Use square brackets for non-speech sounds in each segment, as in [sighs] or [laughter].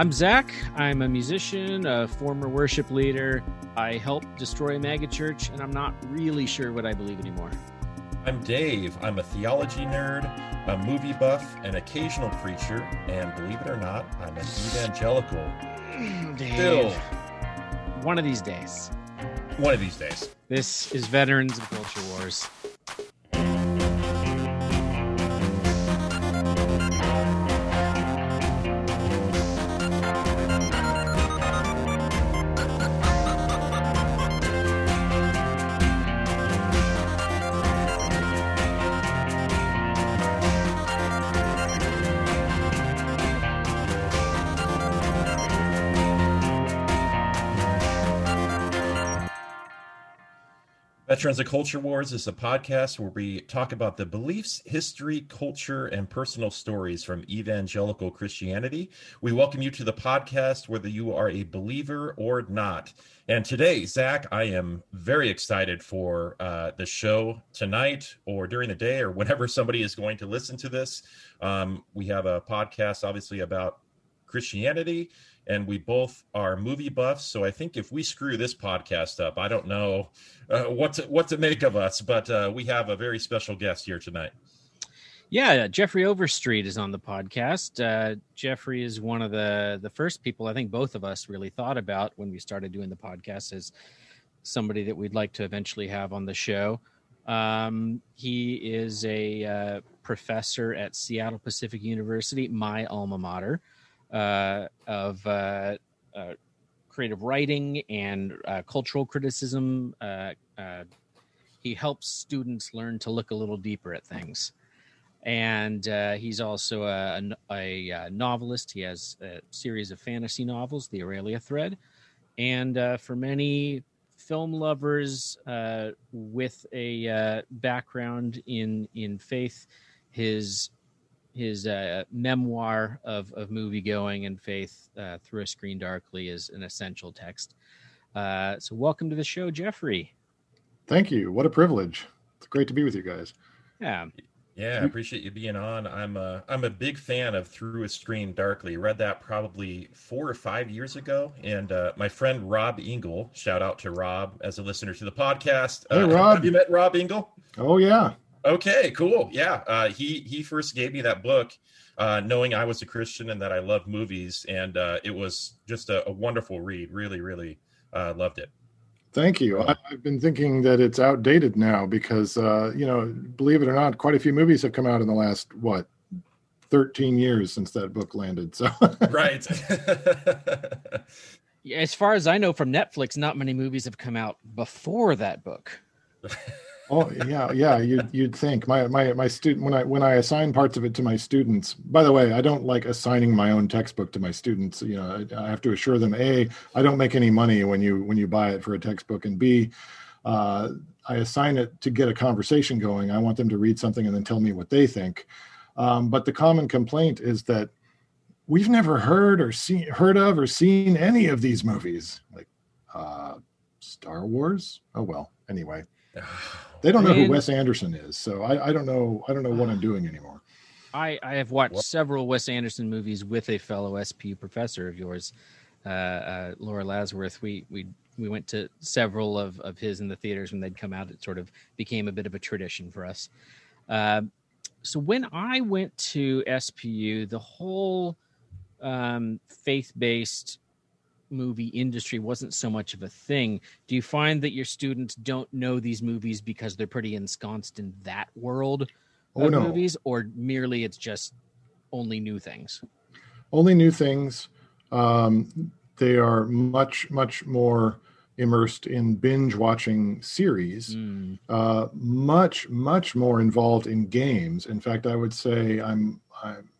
I'm Zach. I'm a musician, a former worship leader. I helped destroy a megachurch, and I'm not really sure what I believe anymore. I'm Dave. I'm a theology nerd, a movie buff, an occasional preacher, and believe it or not, I'm an evangelical. Mm, Dave. Still, One of these days. one of these days. This is Veterans and Culture Wars. Veterans of Culture Wars is a podcast where we talk about the beliefs, history, culture, and personal stories from evangelical Christianity. We welcome you to the podcast, whether you are a believer or not. And today, Zach, I am very excited for uh, the show tonight or during the day or whenever somebody is going to listen to this. Um, we have a podcast, obviously, about Christianity and we both are movie buffs. So I think if we screw this podcast up, I don't know uh, what to, what to make of us. But uh, we have a very special guest here tonight. Yeah, Jeffrey Overstreet is on the podcast. Uh, Jeffrey is one of the the first people I think both of us really thought about when we started doing the podcast as somebody that we'd like to eventually have on the show. Um, he is a uh, professor at Seattle Pacific University, my alma mater of uh, uh, creative writing and uh, cultural criticism. Uh, uh, he helps students learn to look a little deeper at things. And he's also a, a, a, novelist. He has a series of fantasy novels, The Auralia Thread. And for many film lovers with a background in, in faith, his his uh, memoir of, of movie going and faith uh, through a screen darkly is an essential text. Uh, so, welcome to the show, Jeffrey. Thank you. What a privilege! It's great to be with you guys. Yeah, yeah, I appreciate you being on. I'm a I'm a big fan of Through a Screen Darkly. Read that probably four or five years ago, and uh, my friend Rob Engel. Shout out to Rob as a listener to the podcast. Hey, uh, Rob. Have you met Rob Engel? Oh yeah, Okay, cool. Yeah, uh, he he first gave me that book, uh, knowing I was a Christian and that I love movies, and uh, it was just a, a, wonderful read. Really, really uh, loved it. Thank you. I've been thinking that it's outdated now because uh, you know, believe it or not, quite a few movies have come out in the last what 13 years since that book landed. So [laughs] right. [laughs] as far as I know from Netflix, not many movies have come out before that book. [laughs] oh yeah, yeah. You'd you'd think my my my student when I when I assign parts of it to my students. By the way, I don't like assigning my own textbook to my students. You know, I, I have to assure them: a, I don't make any money when you when you buy it for a textbook, and b, uh, I assign it to get a conversation going. I want them to read something and then tell me what they think. Um, but the common complaint is that we've never heard or seen heard of or seen any of these movies, like uh, Star Wars. Oh well. Anyway. [sighs] [laughs] They don't know who Wes Anderson is, so I, I don't know. I don't know what I'm doing anymore. I, I have watched what? several Wes Anderson movies with a fellow SPU professor of yours, uh, uh, Laura Lasworth. We we we went to several of, of his in the theaters when they'd come out. It sort of became a bit of a tradition for us. Uh, so when I went to SPU, the whole um, faith based movie industry wasn't so much of a thing. Do you find that your students don't know these movies because they're pretty ensconced in that world oh, of no. movies, or merely it's just only new things? Only new things. Um, they are much, much more immersed in binge watching series, mm. uh, much, much more involved in games. In fact, I would say I'm, I'm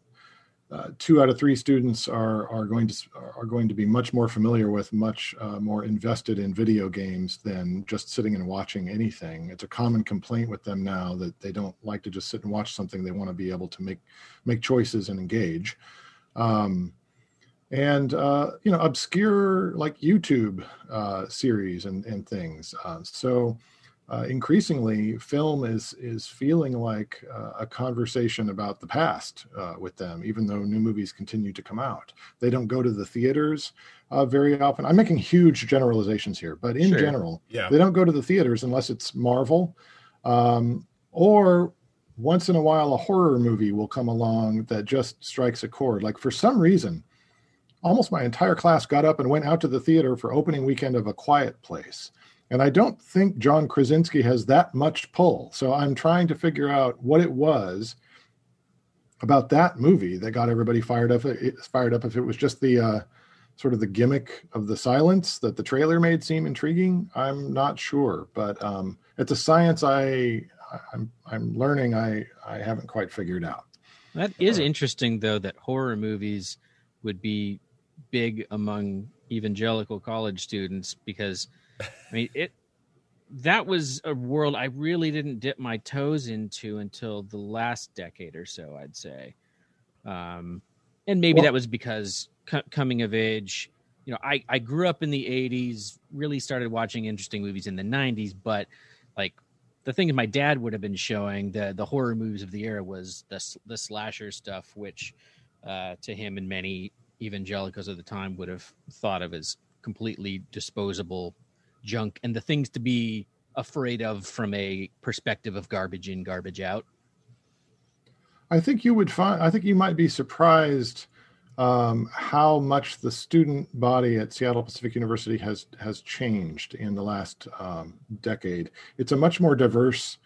uh, two out of three students are are going to are going to be much more familiar with, much uh, more invested in video games than just sitting and watching anything. It's a common complaint with them now that they don't like to just sit and watch something. They want to be able to make make choices and engage. Um, and uh, you know, obscure like YouTube uh, series and and things. Uh, so uh, increasingly film is is feeling like uh, a conversation about the past uh, with them even though new movies continue to come out they don't go to the theaters uh, very often i'm making huge generalizations here but in Sure. general Yeah. they don't go to the theaters unless it's marvel um, or once in a while a horror movie will come along that just strikes a chord like for some reason almost my entire class got up and went out to the theater for opening weekend of a quiet place and I don't think John Krasinski has that much pull. So I'm trying to figure out what it was about that movie that got everybody fired up. It, fired up if it was just the uh, sort of the gimmick of the silence that the trailer made seem intriguing. I'm not sure, but um, it's a science I I'm I'm learning. I I haven't quite figured out. That is Huh. interesting, though, that horror movies would be big among evangelical college students because, I mean, it that was a world I really didn't dip my toes into until the last decade or so, I'd say. Um, and maybe Well- that was because co- coming of age, you know, I, I grew up in the 80s, really started watching interesting movies in the 90s, but like the thing my dad would have been showing the the horror movies of the era was the the slasher stuff, which uh, to him and many evangelicals at the time would have thought of as completely disposable junk and the things to be afraid of from a perspective of garbage in, garbage out. I think you would find. I think you might be surprised um, how much the student body at Seattle Pacific University has has changed in the last um, decade. It's a much more diverse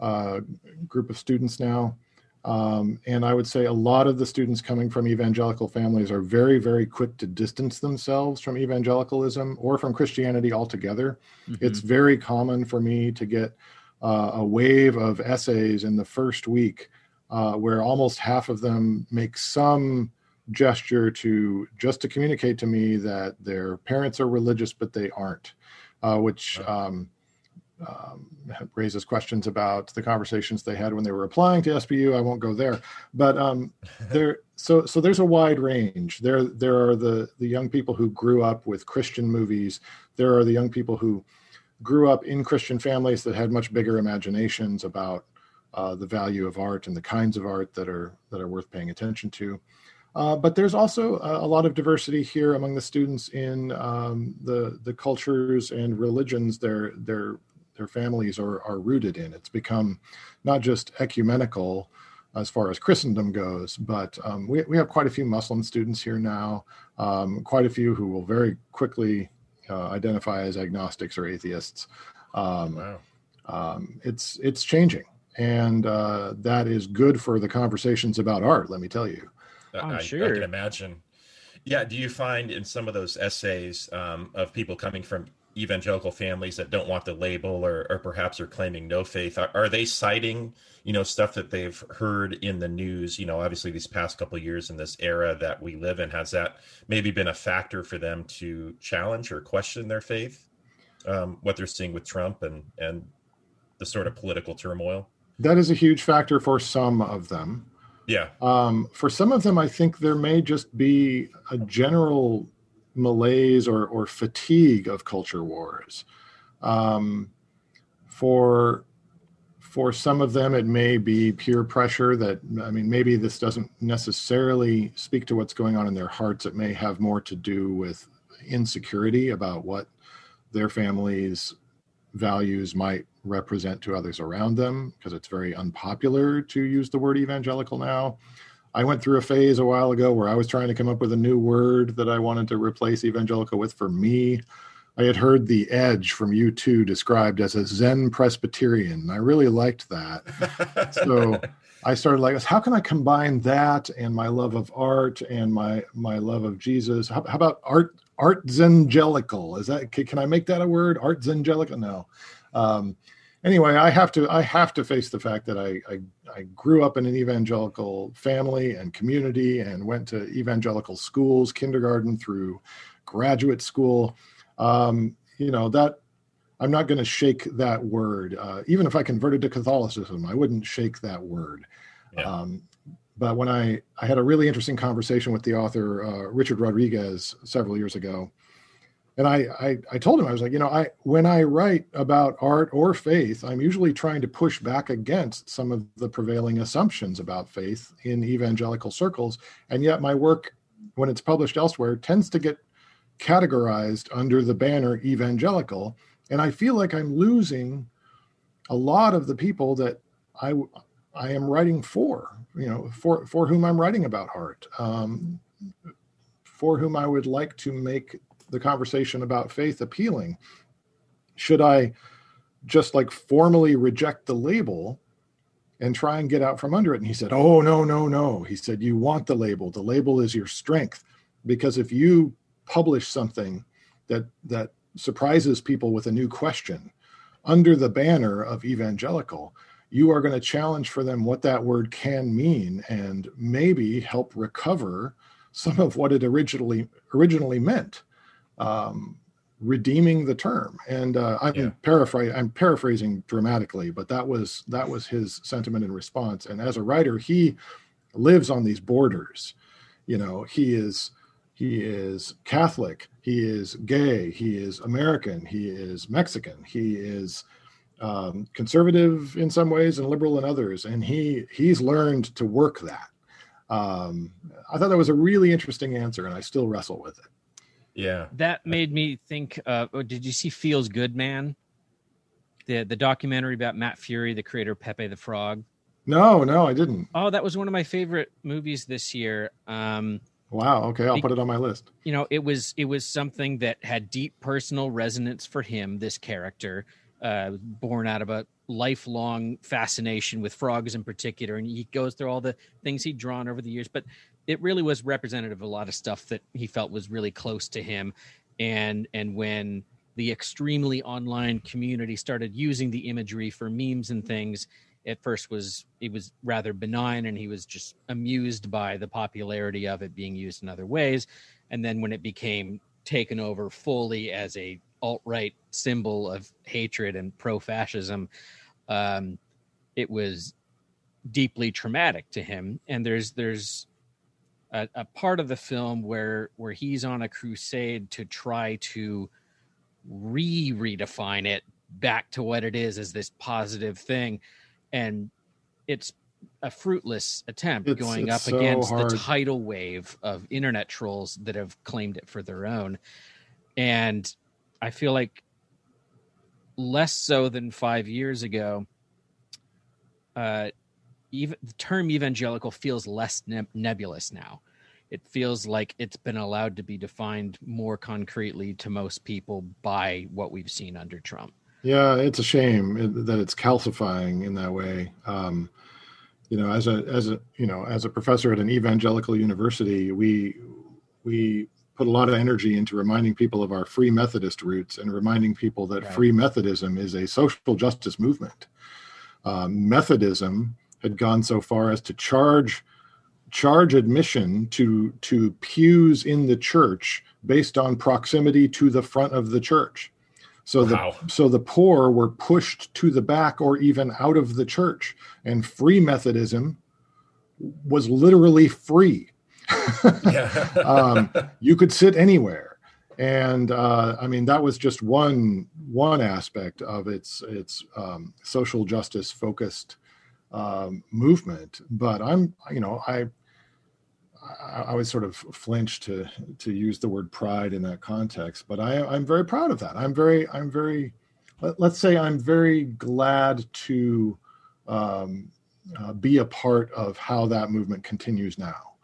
uh, group of students now, um, and I would say a lot of the students coming from evangelical families are very, very quick to distance themselves from evangelicalism or from Christianity altogether. It's very common for me to get uh, a wave of essays in the first week uh, where almost half of them make some gesture to just to communicate to me that their parents are religious but they aren't uh, which um, um, raises questions about the conversations they had when they were applying to SPU. I won't go there, but um, [laughs] there. So so there's a wide range. There there are the the young people who grew up with Christian movies. There are the young people who grew up in Christian families that had much bigger imaginations about uh, the value of art and the kinds of art that are that are worth paying attention to. Uh, but there's also a, a lot of diversity here among the students in um, the the cultures and religions their their their families are are rooted in. It's become not just ecumenical as far as Christendom goes, but um, we we have quite a few Muslim students here now. Um, quite a few who will very quickly uh, identify as agnostics or atheists. Um, Wow. um, it's it's changing, and uh, that is good for the conversations about art. Let me tell you. I, I'm I- I can imagine. Yeah. Do you find in some of those essays um, of people coming from evangelical families that don't want the label or, or perhaps are claiming no faith, are, are they citing, you know, stuff that they've heard in the news? You know, obviously these past couple of years in this era that we live in, has that maybe been a factor for them to challenge or question their faith? Um, what they're seeing with Trump and and the sort of political turmoil. That is a huge factor for some of them. Yeah. Um, for some of them, I think there may just be a general malaise or, or fatigue of culture wars. Um, for for some of them, it may be peer pressure that I mean, maybe this doesn't necessarily speak to what's going on in their hearts. It may have more to do with insecurity about what their families' values might represent to others around them, because it's very unpopular to use the word evangelical now. I went through a phase a while ago where I was trying to come up with a new word that I wanted to replace evangelical with for me. I had heard the edge from U2 described as a Zen Presbyterian. I really liked that. [laughs] So I started like, how can I combine that and my love of art and my my love of Jesus? How, how about art art zengelical? Is that can, can I make that a word? Art zengelical? No. Um, anyway, I have to I have to face the fact that I, I I grew up in an evangelical family and community and went to evangelical schools, kindergarten through graduate school. Um, you know that I'm not going to shake that word. Uh, even if I converted to Catholicism, I wouldn't shake that word. Yeah. Um, but when I, I had a really interesting conversation with the author uh, Richard Rodriguez several years ago, and I, I i told him i was like you know i when i write about art or faith i'm usually trying to push back against some of the prevailing assumptions about faith in evangelical circles. And yet my work when it's published elsewhere tends to get categorized under the banner evangelical. And i feel like i'm losing a lot of the people that i i am writing for you know for for whom i'm writing about art um, for whom i would like to make the conversation about faith appealing should i just like formally reject the label and try and get out from under it? And he said oh no no no. He said you want the label. The label is your strength. Because if you publish something that that surprises people with a new question under the banner of evangelical you are going to challenge for them what that word can mean and maybe help recover some of what it originally originally meant um, redeeming the term. And uh, i'm yeah. paraphrasing i'm paraphrasing dramatically but that was that was his sentiment in response. And as a writer he lives on these borders. You know he is he is catholic he is gay he is american he is mexican he is um, conservative in some ways and liberal in others. And he he's learned to work that. Um, i thought that was a really interesting answer and i still wrestle with it yeah. That made me think uh oh, did you see Feels Good Man? The the documentary about Matt Furie, the creator of Pepe the Frog. No, no, I didn't. Oh, that was one of my favorite movies this year. Um Wow, okay, I'll put it on my list. You know, it was it was something that had deep personal resonance for him, this character, uh born out of a lifelong fascination with frogs in particular and he goes through all the things he'd drawn over the years but it really was representative of a lot of stuff that he felt was really close to him. And and when the extremely online community started using the imagery for memes and things at first was it was rather benign and he was just amused by the popularity of it being used in other ways. And then when it became taken over fully as a alt-right symbol of hatred and pro-fascism um, it was deeply traumatic to him. And there's there's a, a part of the film where where he's on a crusade to try to re redefine it back to what it is as this positive thing and it's a fruitless attempt it's, going it's up so against hard. the tidal wave of internet trolls that have claimed it for their own and i feel like less so than five years ago uh even the term evangelical feels less ne- nebulous now. It feels like it's been allowed to be defined more concretely to most people by what we've seen under Trump. Yeah, it's a shame that it's calcifying in that way. Um, you know, as a as a you know as a professor at an evangelical university, we we put a lot of energy into reminding people of our free Methodist roots and reminding people that Right. free Methodism is a social justice movement. Um, Methodism had gone so far as to charge charge admission to to pews in the church based on proximity to the front of the church. So the so the poor were pushed to the back or even out of the church, and free Methodism was literally free. [laughs] Um, you could sit anywhere, and uh, I mean that was just one one aspect of its its um, social justice focused um, movement. But I'm you know I. I was sort of flinched to to use the word pride in that context, but I, I'm very proud of that. I'm very I'm very let, let's say I'm very glad to um, uh, be a part of how that movement continues now,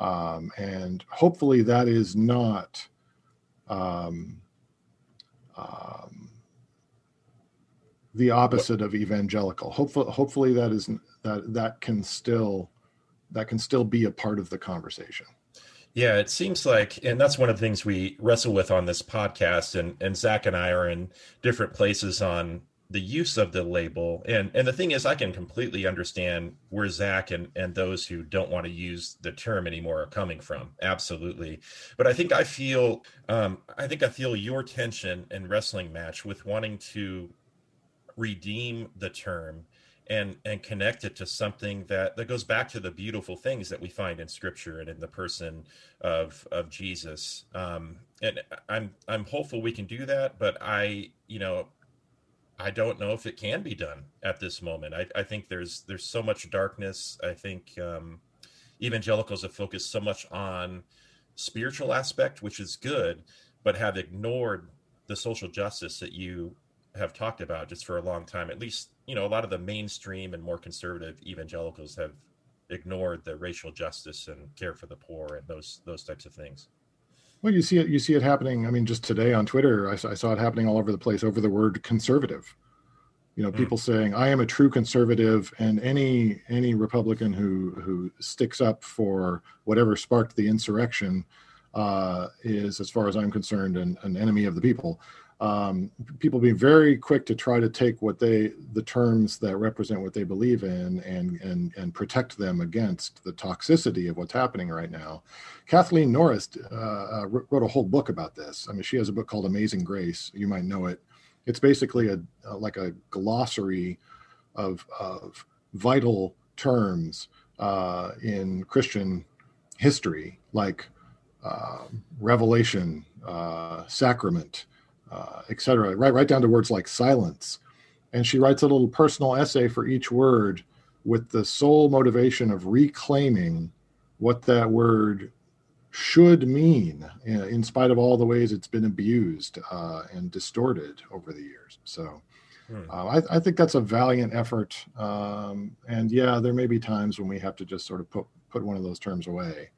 um, and hopefully that is not um, um, the opposite of evangelical. Hopefully, hopefully that is that that can still that can still be a part of the conversation. Yeah, it seems like, and that's one of the things we wrestle with on this podcast. And and Zach and I are in different places on the use of the label. And and the thing is, I can completely understand where Zach and and those who don't want to use the term anymore are coming from. Absolutely, but I think I feel, um, I think I feel your tension and wrestling match with wanting to redeem the term and and connect it to something that that goes back to the beautiful things that we find in scripture and in the person of of jesus. Um and i'm i'm hopeful we can do that but i you know i don't know if it can be done at this moment. I i think there's there's so much darkness. I think um evangelicals have focused so much on spiritual aspect which is good but have ignored the social justice that you have talked about just for a long time. At least, you know, a lot of the mainstream and more conservative evangelicals have ignored the racial justice and care for the poor and those those types of things. Well, you see it. You see it happening. I mean, just today on Twitter, I saw, I saw it happening all over the place over the word conservative. You know, mm. people saying, "I am a true conservative," and any any Republican who who sticks up for whatever sparked the insurrection uh, is, as far as I'm concerned, an, an enemy of the people um, people being very quick to try to take what they the terms that represent what they believe in and and and protect them against the toxicity of what's happening right now. Kathleen Norris uh, uh wrote a whole book about this. I mean, she has a book called Amazing Grace. You might know it. It's basically a, like a glossary of of vital terms uh, in Christian history, like uh, revelation, uh, sacrament uh, etc. Right, right down to words like silence. And she writes a little personal essay for each word with the sole motivation of reclaiming what that word should mean, uh, in spite of all the ways it's been abused uh, and distorted over the years. So. Hmm. Uh, I, I, think that's a valiant effort, um, and yeah, there may be times when we have to just sort of put put one of those terms away.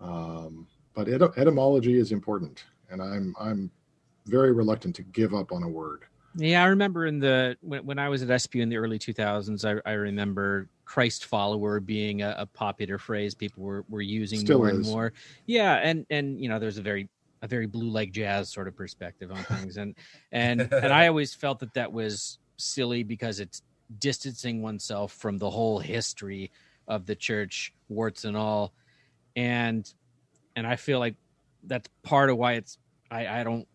Um, but etymology is important, and I'm I'm very reluctant to give up on a word. Yeah, I remember in the when, when I was at SPU in the early 2000s, I, I remember Christ follower being a, a, popular phrase people were, were using Still more is. and more. Yeah, and and you know, there's a very a very blue like jazz sort of perspective on things, and and [laughs] and I always felt that that was silly because it's distancing oneself from the whole history of the church, warts and all, and and I feel like that's part of why it's I I don't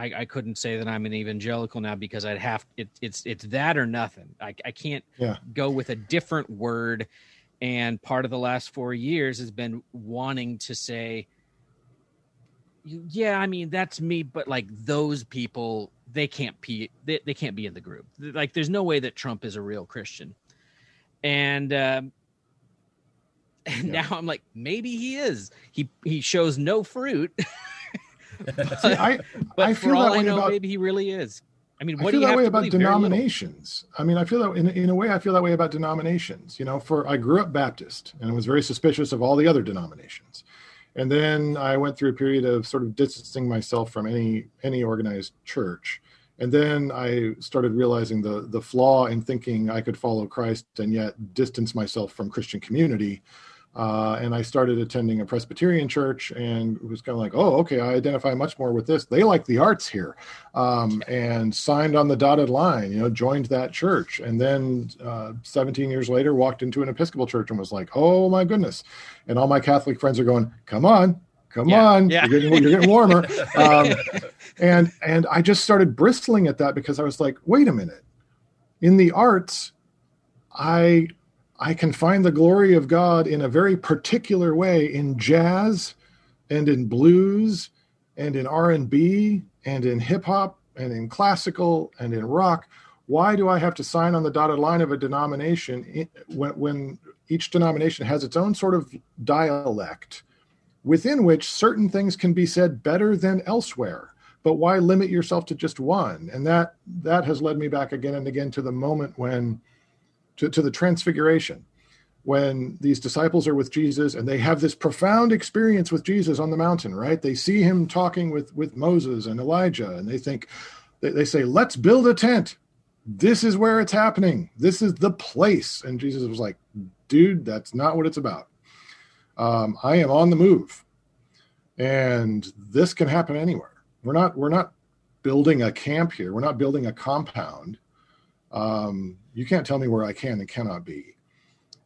I, I couldn't say that I'm an evangelical now because I'd have it, it's it's that or nothing. I, I can't yeah. go with a different word. And part of the last four years has been wanting to say, yeah, I mean that's me, but like those people, they can't be they, they can't be in the group. Like there's no way that Trump is a real Christian. And um, and [laughs] yeah. now I'm like, maybe he is. He he shows no fruit. [laughs] [laughs] See, I, [laughs] but I feel that way know, about, maybe he really is. I mean, what I feel that way about denominations. I mean, I feel that in, in a way, I feel that way about denominations. You know, for I grew up Baptist and was very suspicious of all the other denominations, and then I went through a period of sort of distancing myself from any any organized church, and then I started realizing the the flaw in thinking I could follow Christ and yet distance myself from Christian community uh, and I started attending a Presbyterian church and it was kind of like, oh, okay, I identify much more with this. They like the arts here, um, and signed on the dotted line. You know, joined that church, and then uh, 17 years later, walked into an Episcopal church and was like, oh my goodness! And all my Catholic friends are going, come on, come yeah, on, yeah. You're, getting, you're getting warmer. um, and and I just started bristling at that because I was like, wait a minute, in the arts, I I can find the glory of God in a very particular way in jazz and in blues and in R&B and in hip hop and in classical and in rock. Why do I have to sign on the dotted line of a denomination when, when each denomination has its own sort of dialect within which certain things can be said better than elsewhere? But why limit yourself to just one? And that that has led me back again and again to the moment when to, to the transfiguration when these disciples are with Jesus and they have this profound experience with Jesus on the mountain, right? They see him talking with with Moses and Elijah, and they think they, they say, "Let's build a tent. This is where it's happening. This is the place." And Jesus was like, "Dude, that's not what it's about. Um, I am on the move, and this can happen anywhere. We're not we're not building a camp here. We're not building a compound. Um, you can't tell me where I can and cannot be.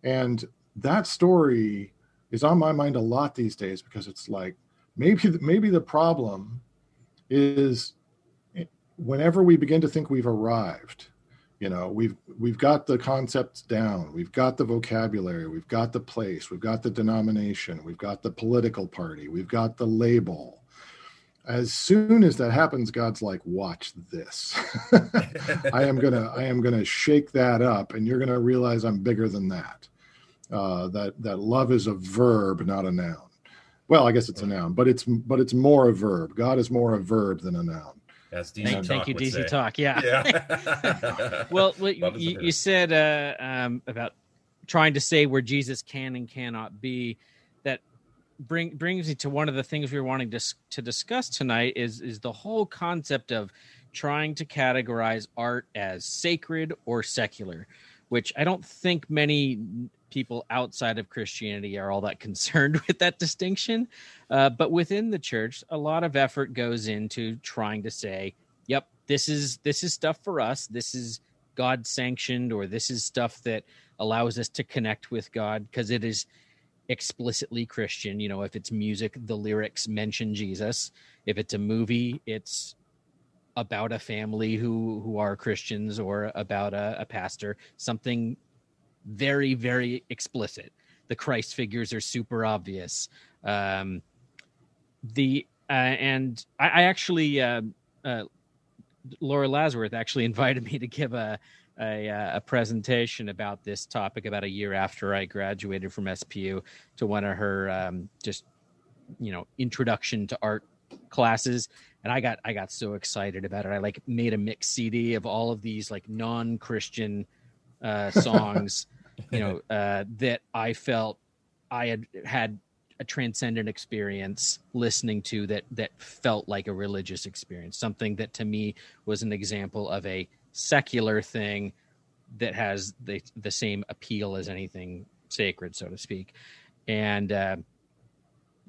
And that story is on my mind a lot these days because it's like maybe maybe the problem is whenever we begin to think we've arrived, you know we've we've got the concepts down we've got the vocabulary we've got the place we've got the denomination we've got the political party we've got the label as soon as that happens god's like watch this. [laughs] I am gonna i am gonna shake that up and you're gonna realize i'm bigger than that. Uh, that that love is a verb not a noun. Well i guess it's a noun but it's but it's more a verb. God is more a verb than a noun. As DC thank, Talk thank you would dc say. talk. Yeah, Yeah. [laughs] well, well Love is a you, you said uh, um, about trying to say where Jesus can and cannot be. Bring brings me to one of the things we were wanting to to discuss tonight is is the whole concept of trying to categorize art as sacred or secular, which I don't think many people outside of Christianity are all that [laughs] concerned with that distinction. Uh, but within the church, a lot of effort goes into trying to say, "Yep, this is this is stuff for us. This is God sanctioned, or this is stuff that allows us to connect with God because it is explicitly Christian. You know, if it's music, the lyrics mention Jesus. If it's a movie, it's about a family who who are Christians or about a, a pastor. Something very very explicit. The Christ figures are super obvious. Um, the uh, and I, I actually uh, uh, Laura Lazarus actually [laughs] invited me to give a, a uh, a presentation about this topic about a year after I graduated from SPU to one of her um, just you know introduction to art classes. And I got I got so excited about it. I like made a mix CD of all of these like non-Christian uh, [laughs] songs you know uh, that I felt I had had a transcendent experience listening to that that felt like a religious experience something that to me was an example of a secular thing that has the the same appeal as anything sacred so to speak. And uh,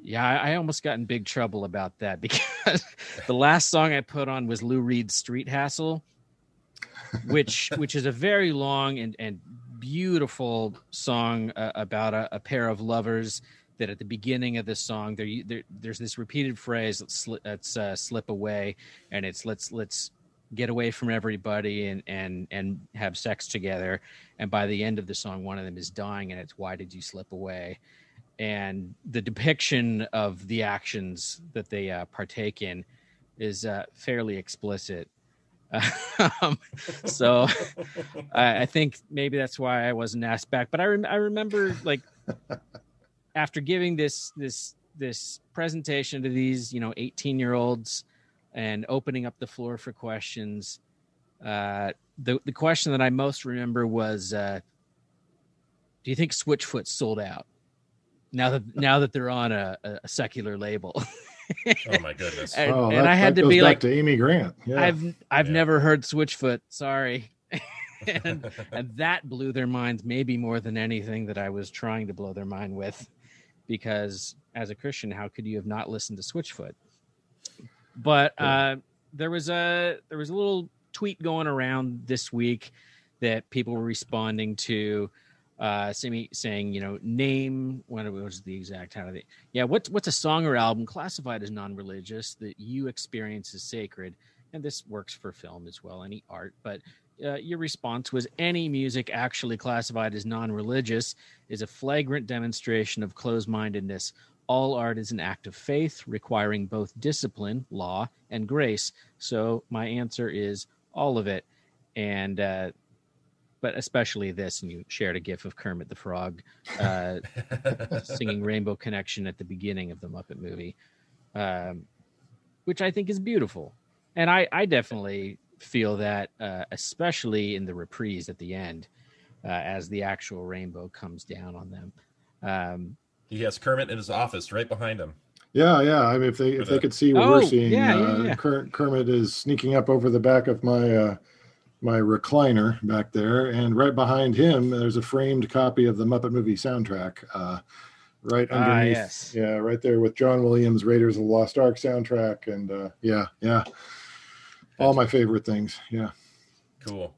yeah I, I almost got in big trouble about that [laughs] because the last song i put on was lou reed's street hassle which [laughs] which is a very long and and beautiful song uh, about a, a pair of lovers that at the beginning of this song there, there there's this repeated phrase let's, let's uh, slip away and it's let's let's get away from everybody and and and have sex together. And by the end of the song one of them is dying and it's why did you slip away? And the depiction of the actions that they uh, partake in is uh, fairly explicit. [laughs] Um, so I, I think maybe that's why I wasn't asked back. But I rem- I remember like [laughs] after giving this this this presentation to these you know 18 year olds and opening up the floor for questions. Uh, the the question that I most remember was, uh, "Do you think Switchfoot sold out now that now that they're on a, a secular label?" [laughs] oh my goodness. and, oh, and I had to be like, to amy grant yeah I've I've Yeah. never heard Switchfoot. Sorry. [laughs] and, and that blew their minds maybe more than anything that I was trying to blow their mind with, because as a Christian, how could you have not listened to Switchfoot? But uh, there was a there was a little tweet going around this week that people were responding to, uh, saying, saying you know name what was the exact how they yeah what's what's a song or album classified as non-religious that you experience as sacred? And this works for film as well any art. But uh, your response was any music actually classified as non-religious is a flagrant demonstration of closed-mindedness all art is an act of faith requiring both discipline law and grace so my answer is all of it and uh, but especially this and you shared a gif of kermit the frog uh, [laughs] singing Rainbow Connection at the beginning of the Muppet movie, um, which I think is beautiful. And I, I definitely feel that, uh, especially in the reprise at the end, uh, as the actual rainbow comes down on them. Um, he has Kermit in his office right behind him. Yeah, yeah. I mean, if they if they could see what Oh, we're seeing, yeah, yeah, uh, yeah. Ker- Kermit is sneaking up over the back of my uh, my recliner back there, and right behind him, there's a framed copy of the Muppet movie soundtrack. Uh, right Ah, underneath, yes. yeah, right there with John Williams, Raiders of the Lost Ark soundtrack, and uh, yeah, yeah, all my favorite things. Yeah. Cool.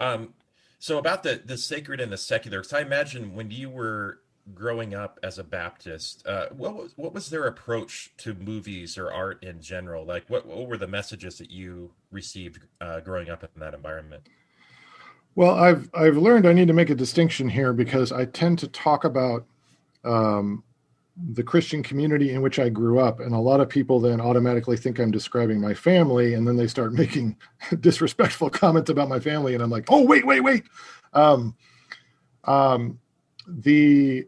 Um, so about the the sacred and the secular, because I imagine when you were growing up as a Baptist, uh, what was what was their approach to movies or art in general? Like, what what were the messages that you received uh, growing up in that environment? Well, I've I've learned I need to make a distinction here because I tend to talk about um, the Christian community in which I grew up, and a lot of people then automatically think I'm describing my family, and then they start making [laughs] disrespectful comments about my family, and I'm like, oh wait, wait, wait. Um, um, the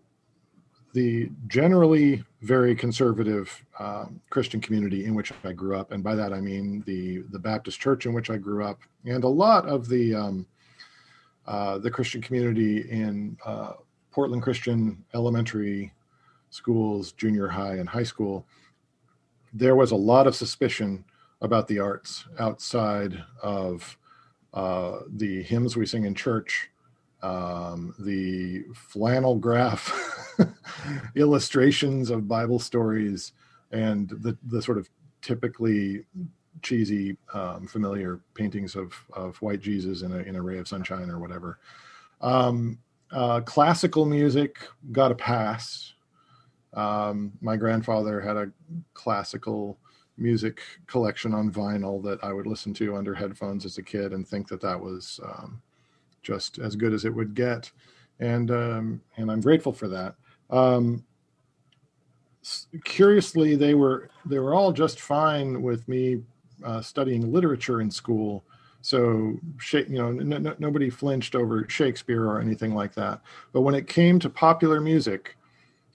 the generally very conservative um, Christian community in which I grew up, and by that I mean the the Baptist church in which I grew up, and a lot of the um, uh, the Christian community in uh, Portland Christian elementary schools, junior high, and high school. There was a lot of suspicion about the arts outside of uh, the hymns we sing in church um, the flannel graph [laughs] illustrations of Bible stories and the, the sort of typically cheesy, um, familiar paintings of, of white Jesus in a, in a ray of sunshine or whatever. Um, uh, classical music got a pass. Um, my grandfather had a classical music collection on vinyl that I would listen to under headphones as a kid and think that that was um, just as good as it would get, and um, and I'm grateful for that. Um, curiously, they were they were all just fine with me uh, studying literature in school. So, you know, nobody flinched over Shakespeare or anything like that. But when it came to popular music,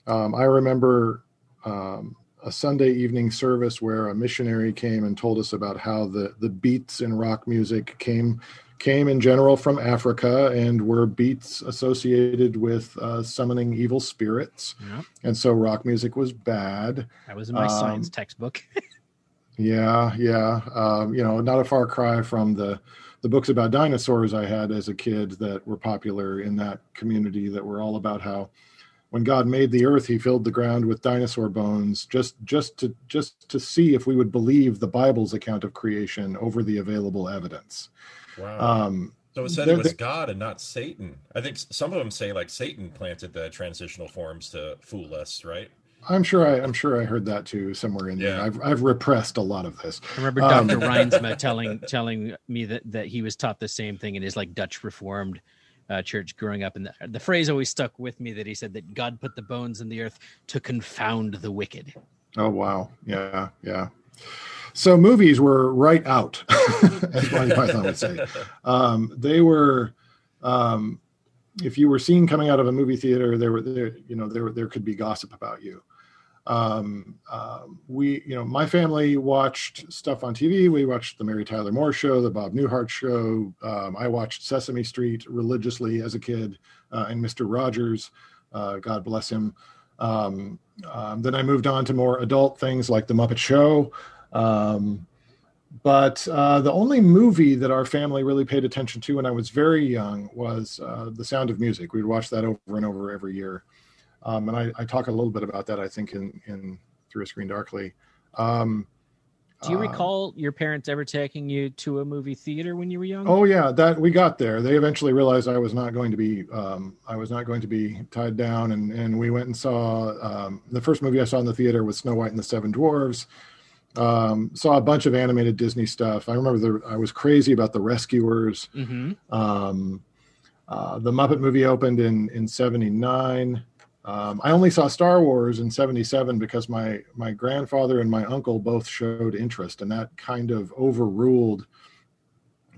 um, I remember um, a Sunday evening service where a missionary came and told us about how the the beats in rock music came came in general from Africa and were beats associated with uh, summoning evil spirits. Yep. And so rock music was bad. That was in my um, science textbook. [laughs] yeah, yeah. Um, you know, not a far cry from the the books about dinosaurs I had as a kid that were popular in that community that were all about how when God made the earth, he filled the ground with dinosaur bones just just to just to see if we would believe the Bible's account of creation over the available evidence. Wow. Um, so it said it was God and not Satan. I think some of them say like Satan planted the transitional forms to fool us, right? I'm sure I, am sure I heard that too somewhere in yeah. there. I've I've repressed a lot of this. I remember um, Dr. [laughs] Reinsma telling telling me that that he was taught the same thing in his like Dutch Reformed uh, church growing up, and the, the phrase always stuck with me that he said that God put the bones in the earth to confound the wicked. Oh wow! Yeah, yeah. So movies were right out, [laughs] as Monty Python would say. Um, they were, um, if you were seen coming out of a movie theater, there were there, you know, there there could be gossip about you. Um, uh, we, you know, my family watched stuff on TV. We watched the Mary Tyler Moore Show, the Bob Newhart Show. Um, I watched Sesame Street religiously as a kid, uh, and Mister Rogers. Uh, God bless him. Um, um, then I moved on to more adult things like The Muppet Show. Um, but uh, the only movie that our family really paid attention to when I was very young was uh, The Sound of Music. We'd watch that over and over every year. Um, and I, I, talk a little bit about that, I think, in, in Through a Screen Darkly. Um, Do you uh, recall your parents ever taking you to a movie theater when you were young? Oh yeah, that we got there. They eventually realized I was not going to be um, I was not going to be tied down, and and we went and saw um, the first movie I saw in the theater was Snow White and the Seven Dwarves. Um, saw a bunch of animated Disney stuff. I remember the, I was crazy about the Rescuers. Mm-hmm. Um, uh, the Muppet movie opened in in '79. Um, I only saw Star Wars in '77 because my my grandfather and my uncle both showed interest, and that kind of overruled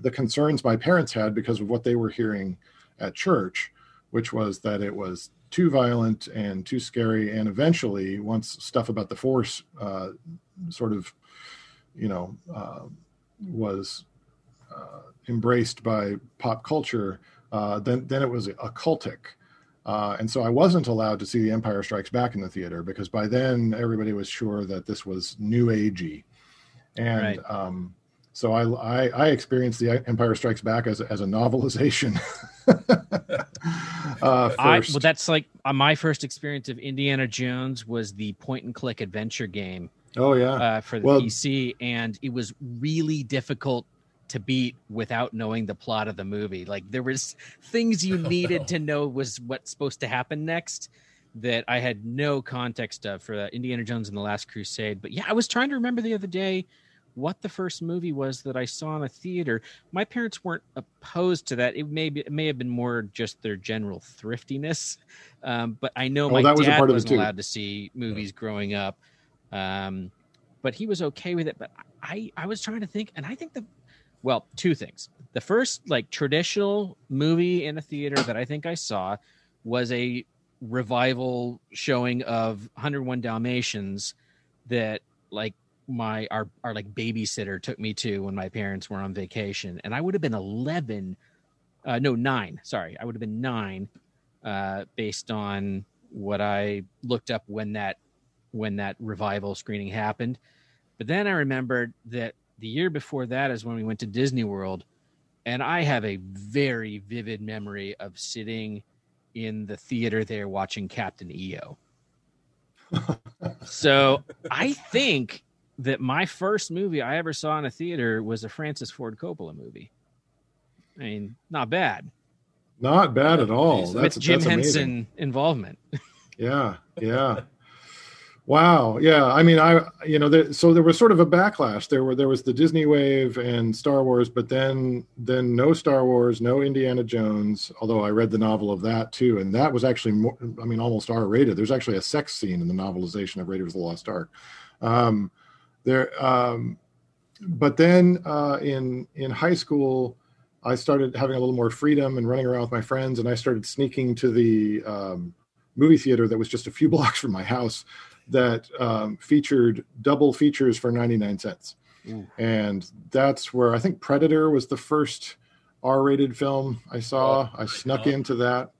the concerns my parents had because of what they were hearing at church, which was that it was too violent and too scary. And eventually, once stuff about the Force uh, sort of, you know, uh, was uh, embraced by pop culture, uh, then then it was occultic. Uh, and so I wasn't allowed to see The Empire Strikes Back in the theater because by then everybody was sure that this was new agey, and right. um, so I, I, I experienced The Empire Strikes Back as as a novelization. [laughs] uh, I, well, that's like uh, my first experience of Indiana Jones was the point and click adventure game Oh yeah, uh, for the well, PC, and it was really difficult to beat without knowing the plot of the movie. Like there was things you [laughs] needed to know was what's supposed to happen next that I had no context of for Indiana Jones and the Last Crusade. But yeah, I was trying to remember the other day what the first movie was that I saw in a theater. My parents weren't opposed to that. It may be, it may have been more just their general thriftiness, um, but I know Oh, my was dad it wasn't allowed to see movies growing up, um, but he was okay with it. But I I was trying to think, and I think the well two things. The first like traditional movie in a theater that I think I saw was a revival showing of 101 Dalmatians that like my our our like babysitter took me to when my parents were on vacation and I would have been 11 uh no 9 sorry I would have been 9 uh based on what I looked up when that when that revival screening happened but then I remembered that the year before that is when we went to Disney World and I have a very vivid memory of sitting in the theater there watching Captain EO. [laughs] so I think that my first movie I ever saw in a theater was a Francis Ford Coppola movie. I mean, not bad. Not bad at all. That's With Jim that's. Henson involvement. [laughs] Yeah, yeah. Wow. Yeah. I mean, I you know, there, so there was sort of a backlash. There were there was the Disney wave and Star Wars, but then then no Star Wars, no Indiana Jones. Although I read the novel of that too, and that was actually more, I mean, almost R rated. There's actually a sex scene in the novelization of Raiders of the Lost Ark. Um, there, um, but then uh, in in high school. I started having a little more freedom and running around with my friends, and I started sneaking to the um, movie theater that was just a few [laughs] blocks from my house that um, featured double features for 99 cents. Ooh. And that's where I think Predator was the first R rated film I saw. Oh, I snuck yeah. into that.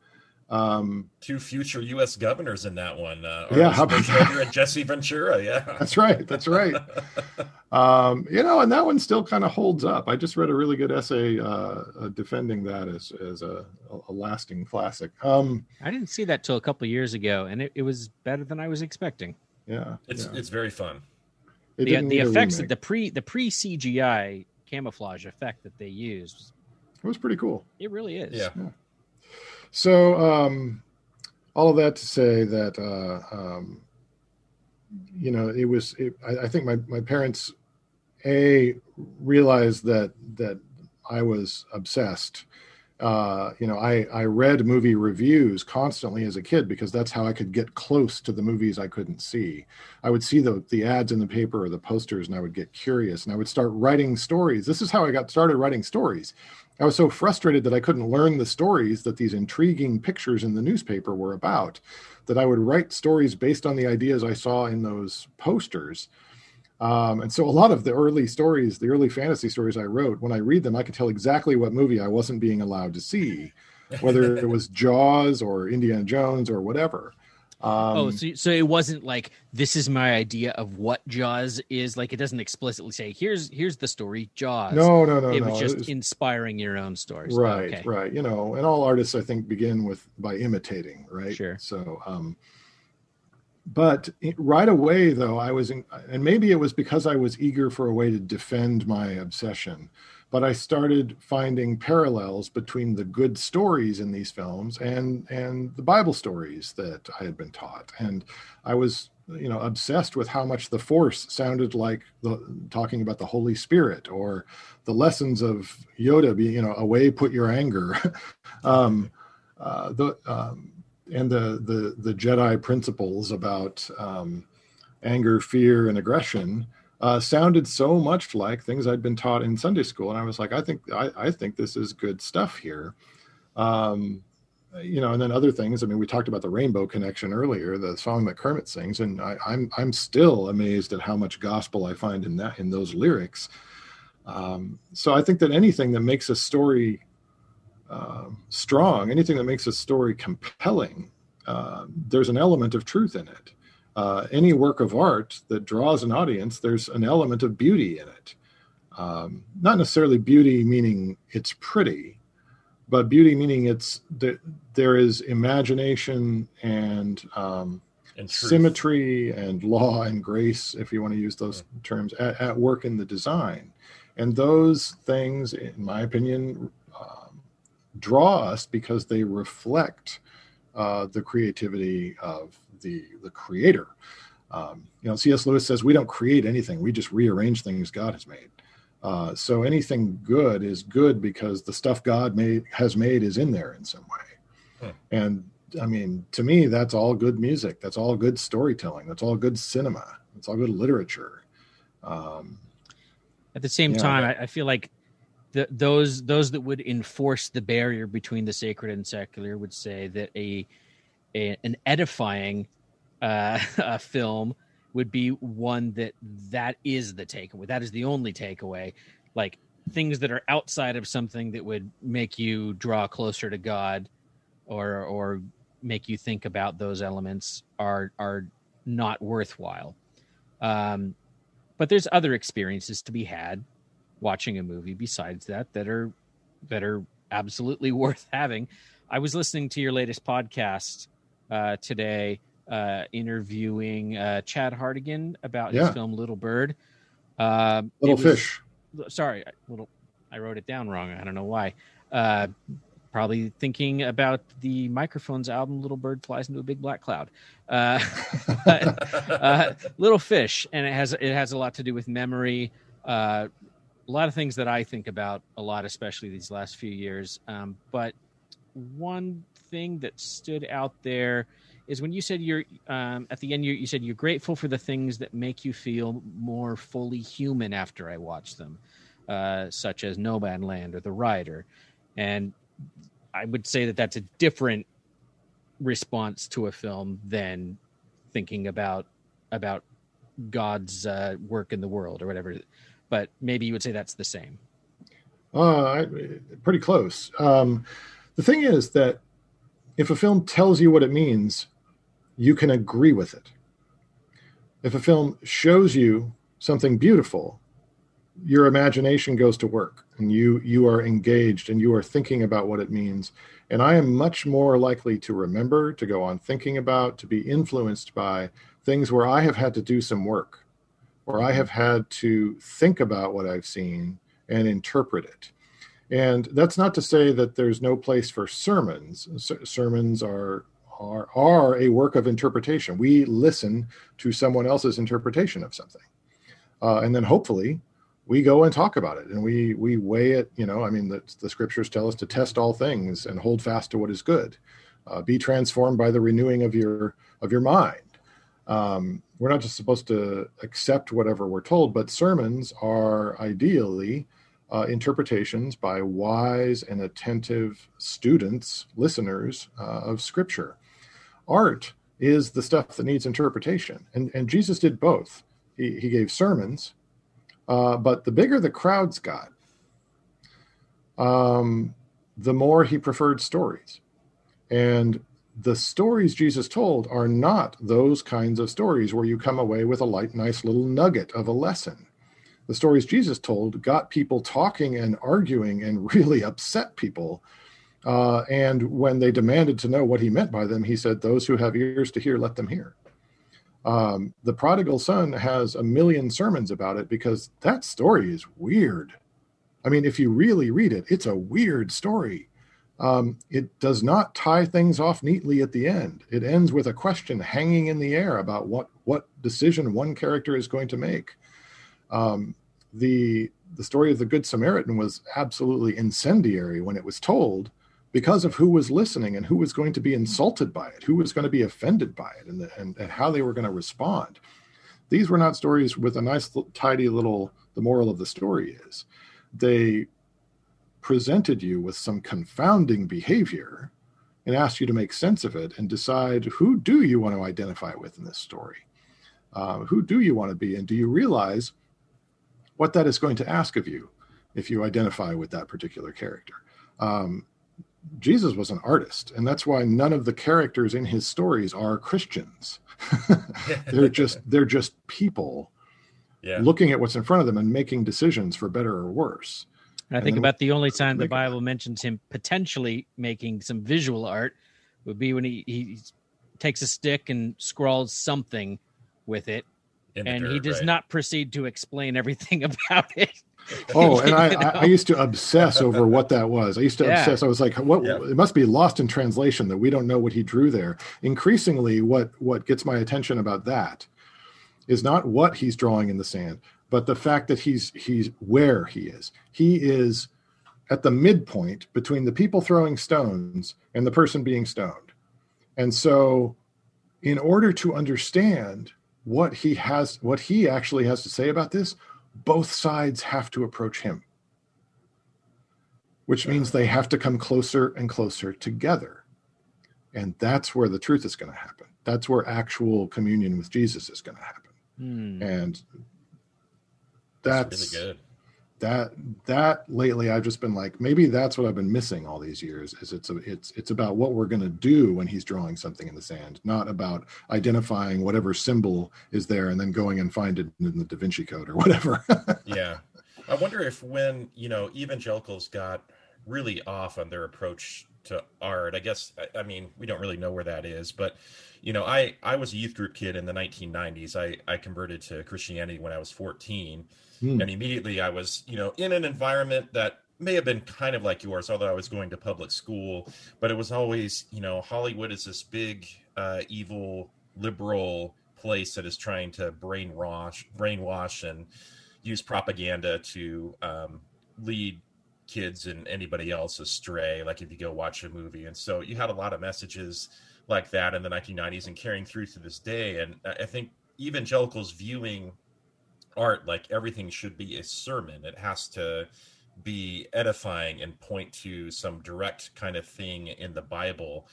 Um, Two future U.S. governors in that one. Uh, Yeah, Arnold how about Schwarzenegger and Jesse Ventura. Yeah. [laughs] that's right. That's right. Um, you know, and that one still kind of holds up. I just read a really good essay uh, uh, defending that as, as a, a lasting classic. Um, I didn't see that till a couple years ago, and it, it was better than I was expecting. yeah. It's yeah. it's very fun. It the the effects that the pre the pre CGI camouflage effect that they used, it was pretty cool. it really is. Yeah. So, um, all of that to say that, uh, um, you know, it was, it, I, I think my, my parents, A, realized that, that I was obsessed. Uh, you know, I, I read movie reviews constantly as a kid because that's how I could get close to the movies I couldn't see. I would see the, the ads in the paper or the posters and I would get curious and I would start writing stories. This is how I got started writing stories. I was so frustrated that I couldn't learn the stories that these intriguing pictures in the newspaper were about that I would write stories based on the ideas I saw in those posters. Um, and so a lot of the early stories, the early fantasy stories I wrote, when I read them, I could tell exactly what movie I wasn't being allowed to see, whether it [laughs] was Jaws or Indiana Jones or whatever. Um, oh, so so it wasn't like this is my idea of what Jaws is. Like it doesn't explicitly say here's here's the story Jaws. no, no, no, it no. was just was- inspiring your own stories. right Okay. right you know and all artists i think begin with by imitating right Sure. so um but it- right away though i was in, and maybe it was because i was eager for a way to defend my obsession but i started finding parallels between the good stories in these films and and the bible stories that i had been taught. And i was you know obsessed with how much the force sounded like the talking about the holy spirit or the lessons of yoda being you know away put your anger. [laughs] Um uh the um and the the the jedi principles about um anger fear and aggression uh, sounded so much like things I'd been taught in Sunday school, and I was like, I think I, I think this is good stuff here. Um, you know, and then other things. I mean, we talked about the Rainbow Connection earlier, the song that Kermit sings, and I, I'm I'm still amazed at how much gospel I find in that in those lyrics. Um, so I think that anything that makes a story um, strong, anything that makes a story compelling, uh, there's an element of truth in it. Uh, any work of art that draws an audience, there's an element of beauty in it. Um, not necessarily beauty meaning it's pretty, but beauty meaning it's there, there is imagination and um, And symmetry and law and grace, if you want to use those terms, at, at work in the design. And those things, in my opinion, um, draw us because they reflect uh, the creativity of the the creator. Um, you know, C.S. Lewis says we don't create anything; we just rearrange things God has made. Uh, so anything good is good because the stuff God made has made is in there in some way. Hmm. And I mean, to me, that's all good music. That's all good storytelling. That's all good cinema. It's all good literature. Um, At the same time, I, I, feel like the, those those that would enforce the barrier between the sacred and secular would say that a, a an edifying uh, [laughs] a film would be one that that is the takeaway. That is the only takeaway. Like things that are outside of something that would make you draw closer to God, or or make you think about those elements are are not worthwhile. Um, but there's other experiences to be had watching a movie besides that that are that are absolutely [laughs] worth having. I was listening to your latest podcast today, uh, interviewing uh, Chad Hartigan about yeah. his film Little Bird. Uh, little was, Fish. Sorry, little. I wrote it down wrong. I don't know why. Uh, probably thinking about the microphones album "Little Bird Flies into a Big Black Cloud." Uh, [laughs] uh, little Fish, and it has it has a lot to do with memory. Uh, a lot of things that I think about a lot, especially these last few years. Um, but one thing that stood out there is when you said you're um, at the end you, you said you're grateful for the things that make you feel more fully human after i watch them uh, such as no man Nomadland or the rider. And i would say that that's a different response to a film than thinking about about god's uh, work in the world or whatever. But maybe you would say that's the same. Uh, pretty close. Um, the thing is that if a film tells you what it means you can agree with it. If a film shows you something beautiful, your imagination goes to work and you you are engaged and you are thinking about what it means and i am much more likely to remember to go on thinking about to be influenced by things where i have had to do some work where i have had to think about what i've seen and interpret it and that's not to say that there's no place for sermons sermons are are, are a work of interpretation. We listen to someone else's interpretation of something. Uh, and then hopefully we go and talk about it and we we weigh it you know i mean the, the scriptures tell us to test all things and hold fast to what is good uh, be transformed by the renewing of your of your mind um, we're not just supposed to accept whatever we're told but sermons are ideally uh, interpretations by wise and attentive students listeners uh, of scripture art is the stuff that needs interpretation. And, and Jesus did both. He, he gave sermons, uh, but the bigger the crowds got, um, the more he preferred stories. And the stories Jesus told are not those kinds of stories where you come away with a light, nice little nugget of a lesson. The stories Jesus told got people talking and arguing and [laughs] really upset people uh, and when they demanded to know what he meant by them, he said, Those who have ears to hear, let them hear. Um, the prodigal son has a million sermons about it because that story is weird. I mean, if you really read it, it's a weird story. Um, it does not tie things off neatly at the end. It ends with a question hanging in the air about what what decision one character is going to make. Um, the the story of the Good Samaritan was absolutely incendiary when it was told, because of who was listening and who was going to be insulted by it, who was going to be offended by it, and, the, and, and how they were going to respond. These were not stories with a nice, tidy little, the moral of the story is they presented you with some confounding behavior and asked you to make sense of it and decide who do you want to identify with in this story? Uh, who do you want to be? And do you realize what that is going to ask of you if you identify with that particular character? Um, Jesus was an artist, and that's why none of the characters in his stories are Christians. [laughs] they're just they're just people yeah. looking at what's in front of them and making decisions for better or worse. And I and think about the only time the Bible mentions him potentially making some visual art would be when he, he takes a stick and scrawls something with it, and dirt, he does right. not proceed to explain everything [laughs] about it. [laughs] Oh, and I, I, I, used to obsess over what that was. I used to [laughs] yeah. obsess. I was like, what? Yeah. It must be lost in translation that we don't know what he drew there. Increasingly, what what gets my attention about that is not what he's drawing in the sand, but the fact that he's he's where he is. He is at the midpoint between the people throwing stones and the person being stoned. And so in order to understand what he has what he actually has to say about this, both sides have to approach him. Which means they have to come closer and closer together. And that's where the truth is going to happen. That's where actual communion with Jesus is going to happen. Hmm. And that's, that's really good that that lately i've just been like maybe that's what i've been missing all these years is it's a, it's it's about what we're going to do when he's drawing something in the sand not about identifying whatever symbol is there and then going and find it in the da vinci code or whatever. [laughs] Yeah. I wonder if when you know evangelicals got really off on their approach to art. I guess I, I mean we don't really know where that is but you know i i was a youth group kid in the 1990s i i converted to christianity when i was 14 Mm. And immediately I was, you know, in an environment that may have been kind of like yours, although I was going to public school, but it was always, you know, Hollywood is this big, uh, evil, liberal place that is trying to brainwash, brainwash and use propaganda to um, lead kids and anybody else astray. Like if you go watch a movie, and so you had a lot of messages like that in the 1990s and carrying through to this day. And I think evangelicals viewing art like everything should be a sermon it has to be edifying and point to some direct kind of thing in the bible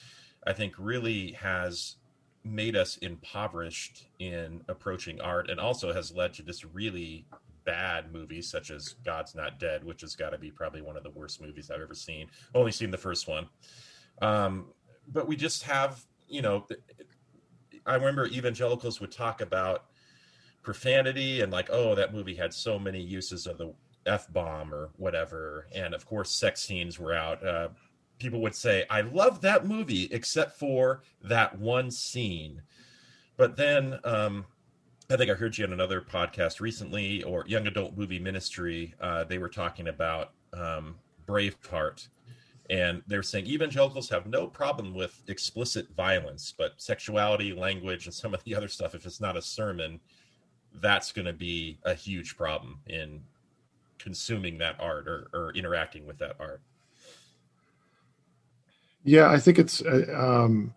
i think really has made us impoverished in approaching art and also has led to this really bad movies such as god's not dead which has got to be probably one of the worst movies i've ever seen. Only seen the first one. Um, but we just have you know i remember evangelicals would talk about profanity and like oh that movie had so many uses of the f bomb or whatever. And of course sex scenes were out. Uh, people would say i love that movie except for that one scene. But then um, i think i heard you on another podcast recently or young adult movie ministry uh, they were talking about um, braveheart and they're saying evangelicals have no problem with explicit violence but sexuality language and some of the other stuff if it's not a sermon that's going to be a huge problem in consuming that art or, or interacting with that art. Yeah, I think it's uh, um,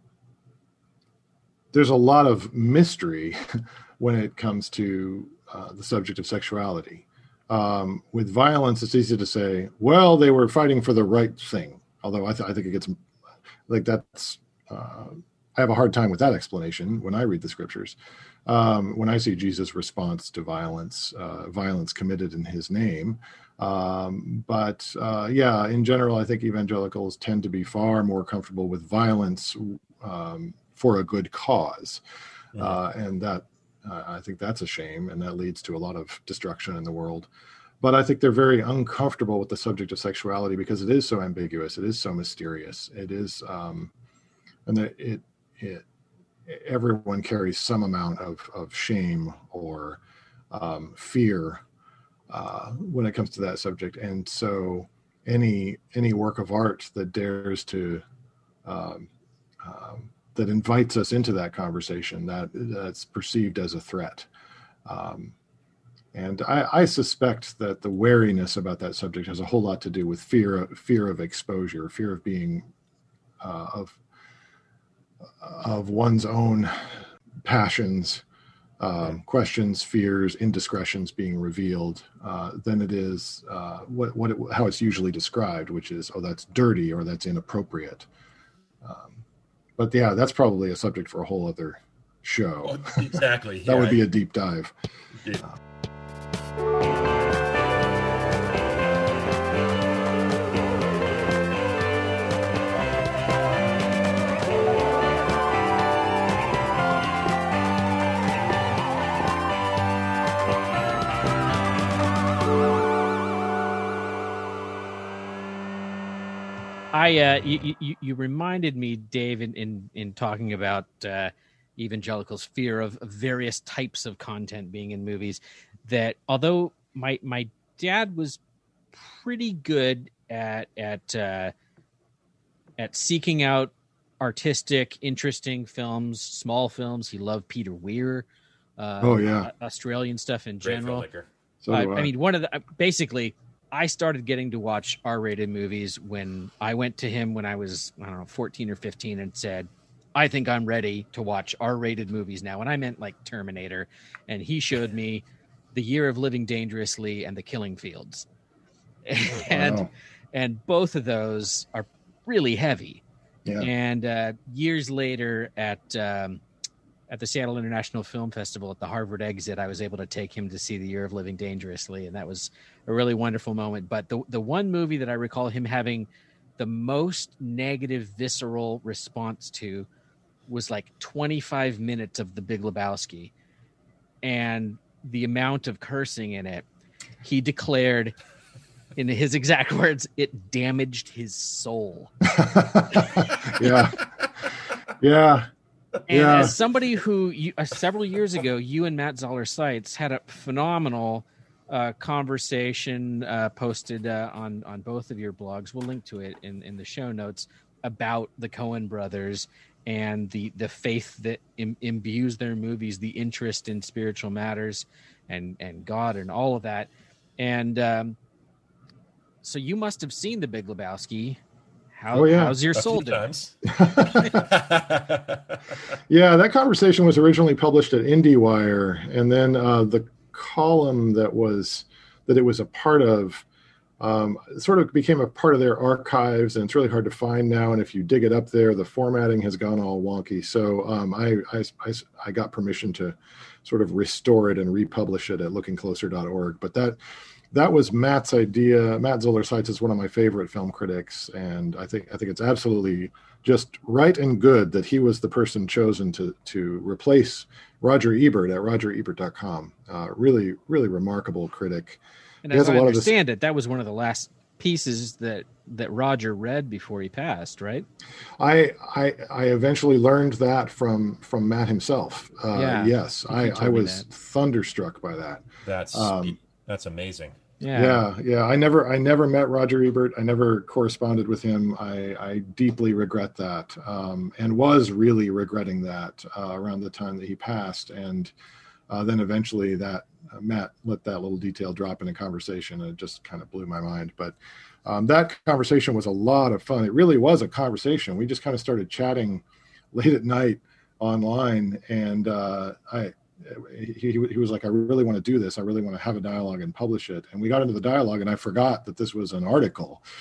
there's a lot of mystery [laughs] when it comes to uh, the subject of sexuality. Um, with violence, it's easy to say, well, they were fighting for the right thing. Although I, th- I think it gets like that's uh, I have a hard time with that explanation when I read the scriptures um, when I see Jesus' response to violence, uh, violence committed in his name. Um, but uh, yeah, in general, I think evangelicals tend to be far more comfortable with violence um, for a good cause. Uh, and that, uh, I think that's a shame, and that leads to a lot of destruction in the world. But I think they're very uncomfortable with the subject of sexuality because it is so ambiguous, it is so mysterious, it is, um, and that it, it everyone carries some amount of, of shame or um, fear uh, when it comes to that subject. And so any any work of art that dares to um, um, that invites us into that conversation that that's perceived as a threat. Um, and I, I, suspect that the wariness about that subject has a whole lot to do with fear fear of exposure, fear of being uh, of of one's own passions, um, questions, fears, indiscretions being revealed uh, than it is uh, what what it, how it's usually described, which is oh that's dirty or that's inappropriate. Um, but yeah, that's probably a subject for a whole other show. exactly. [laughs] that yeah. would be a deep dive. Yeah. I uh, you, you, you reminded me, Dave, in in, in talking about uh, evangelicals' fear of, of various types of content being in movies. That although my my dad was pretty good at at uh, at seeking out artistic, interesting films, small films. He loved Peter Weir. Uh, Oh, yeah. Australian stuff in Great general. filmmaker. So I, I mean, one of the basically, I started getting to watch R-rated movies when I went to him when I was I don't know 14 or 15 and said, "I think I'm ready to watch R-rated movies now." And I meant like Terminator, and he showed me The Year of Living Dangerously and The Killing Fields, and Wow. and both of those are really heavy. Yeah. And uh, years later, at um, at the Seattle International Film Festival at the Harvard exit, I was able to take him to see The Year of Living Dangerously, and that was a really wonderful moment. But the the one movie that I recall him having the most negative, visceral response to was like 25 minutes of The Big Lebowski, and the amount of cursing in it. He declared, in his exact words, it damaged his soul. [laughs] yeah. Yeah. And Yeah. as somebody who you, uh, several years ago, you and Matt Zoller Seitz had a phenomenal uh, conversation uh, posted uh, on on both of your blogs. We'll link to it in in the show notes about the Coen brothers and the the faith that Im- imbues their movies, the interest in spiritual matters and and God and all of that. And um, so you must have seen the Big Lebowski. How, Oh, yeah. How's your A soul doing? [laughs] [laughs] Yeah, that conversation was originally published at IndieWire, and then uh, the column that was that it was a part of um, sort of became a part of their archives, and it's really hard to find now. And if you dig it up there, the formatting has gone all wonky. So um, I, I, I, I got permission to sort of restore it and republish it at lookingcloser.org. But that that was Matt's idea. Matt Zoller Seitz is one of my favorite film critics, and I think I think it's absolutely just right and good that he was the person chosen to to replace Roger Ebert at RogerEbert.com. Uh, really, really remarkable critic. And He as has a I lot of this- understand it, that was one of the last pieces that that Roger read before he passed, right? I I, I eventually learned that from from Matt himself. Uh, Yeah, yes, I, I was thunderstruck by that. That's Um, that's amazing. Yeah. yeah yeah. I never i never met roger ebert. I never corresponded with him. I i deeply regret that um, and was really regretting that uh, around the time that he passed. And uh, then eventually that uh, matt let that little detail drop in a conversation and it just kind of blew my mind. But um, that conversation was a lot of fun. It really was a conversation. We just kind of started chatting late at night online and uh, i he, he was like, I really want to do this. I really want to have a dialogue and publish it. And we got into the dialogue, and I forgot that this was an article. [laughs]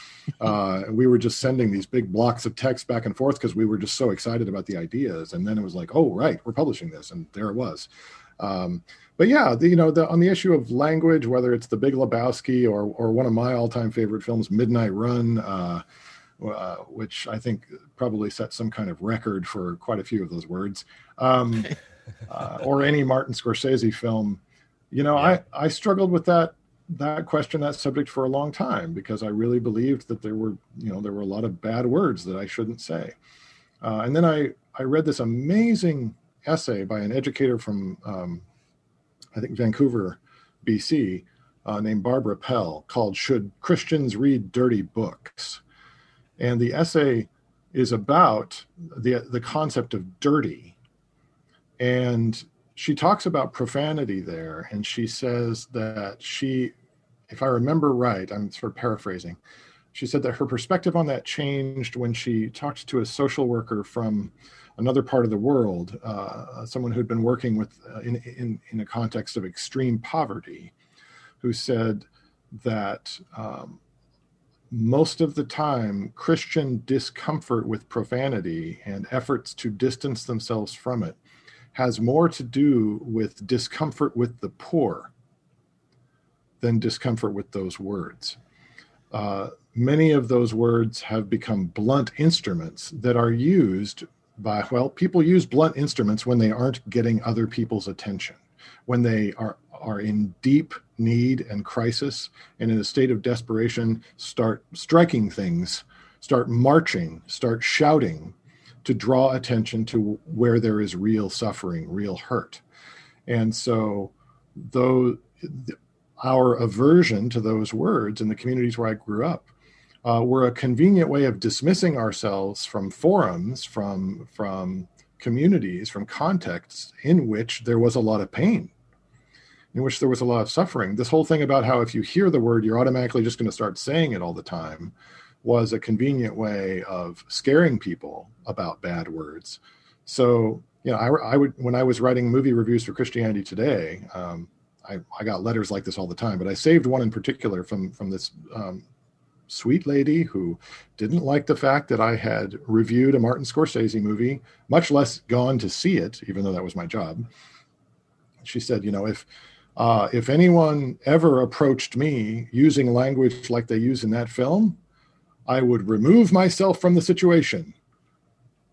Uh, and we were just sending these big blocks of text back and forth because we were just so excited about the ideas. And then it was like, oh, right, we're publishing this. And there it was. Um, but yeah, the, you know, the, on the issue of language, whether it's The Big Lebowski or, or one of my all time favorite films, Midnight Run, uh, uh, which I think probably set some kind of record for quite a few of those words. Um, [laughs] uh, [laughs] or any Martin Scorsese film. You know, Yeah. I I struggled with that that question, that subject for a long time because I really believed that there were you know there were a lot of bad words that I shouldn't say. Uh, and then I I read this amazing essay by an educator from um, I think Vancouver, BC, uh, named Barbara Pell called "Should Christians Read Dirty Books?" And the essay is about the the concept of dirty and she talks about profanity there and she says that she if i remember right i'm sort of paraphrasing she said that her perspective on that changed when she talked to a social worker from another part of the world uh, someone who'd been working with uh, in, in in a context of extreme poverty who said that um, most of the time christian discomfort with profanity and efforts to distance themselves from it has more to do with discomfort with the poor than discomfort with those words. Uh, many of those words have become blunt instruments that are used by, well, people use blunt instruments when they aren't getting other people's attention, when they are, are in deep need and crisis and in a state of desperation, start striking things, start marching, start shouting, to draw attention to where there is real suffering, real hurt. And so, though our aversion to those words in the communities where I grew up uh, were a convenient way of dismissing ourselves from forums, from from communities, from contexts in which there was a lot of pain, in which there was a lot of suffering. This whole thing about how if you hear the word, you're automatically just going to start saying it all the time was a convenient way of scaring people about bad words. So, you know, I, I would, when I was writing movie reviews for Christianity Today, um, I, I got letters like this all the time, but I saved one in particular from, from this um, sweet lady who didn't like the fact that I had reviewed a Martin Scorsese movie, much less gone to see it, even though that was my job. She said, you know, if uh, if anyone ever approached me using language like they use in that film, I would remove myself from the situation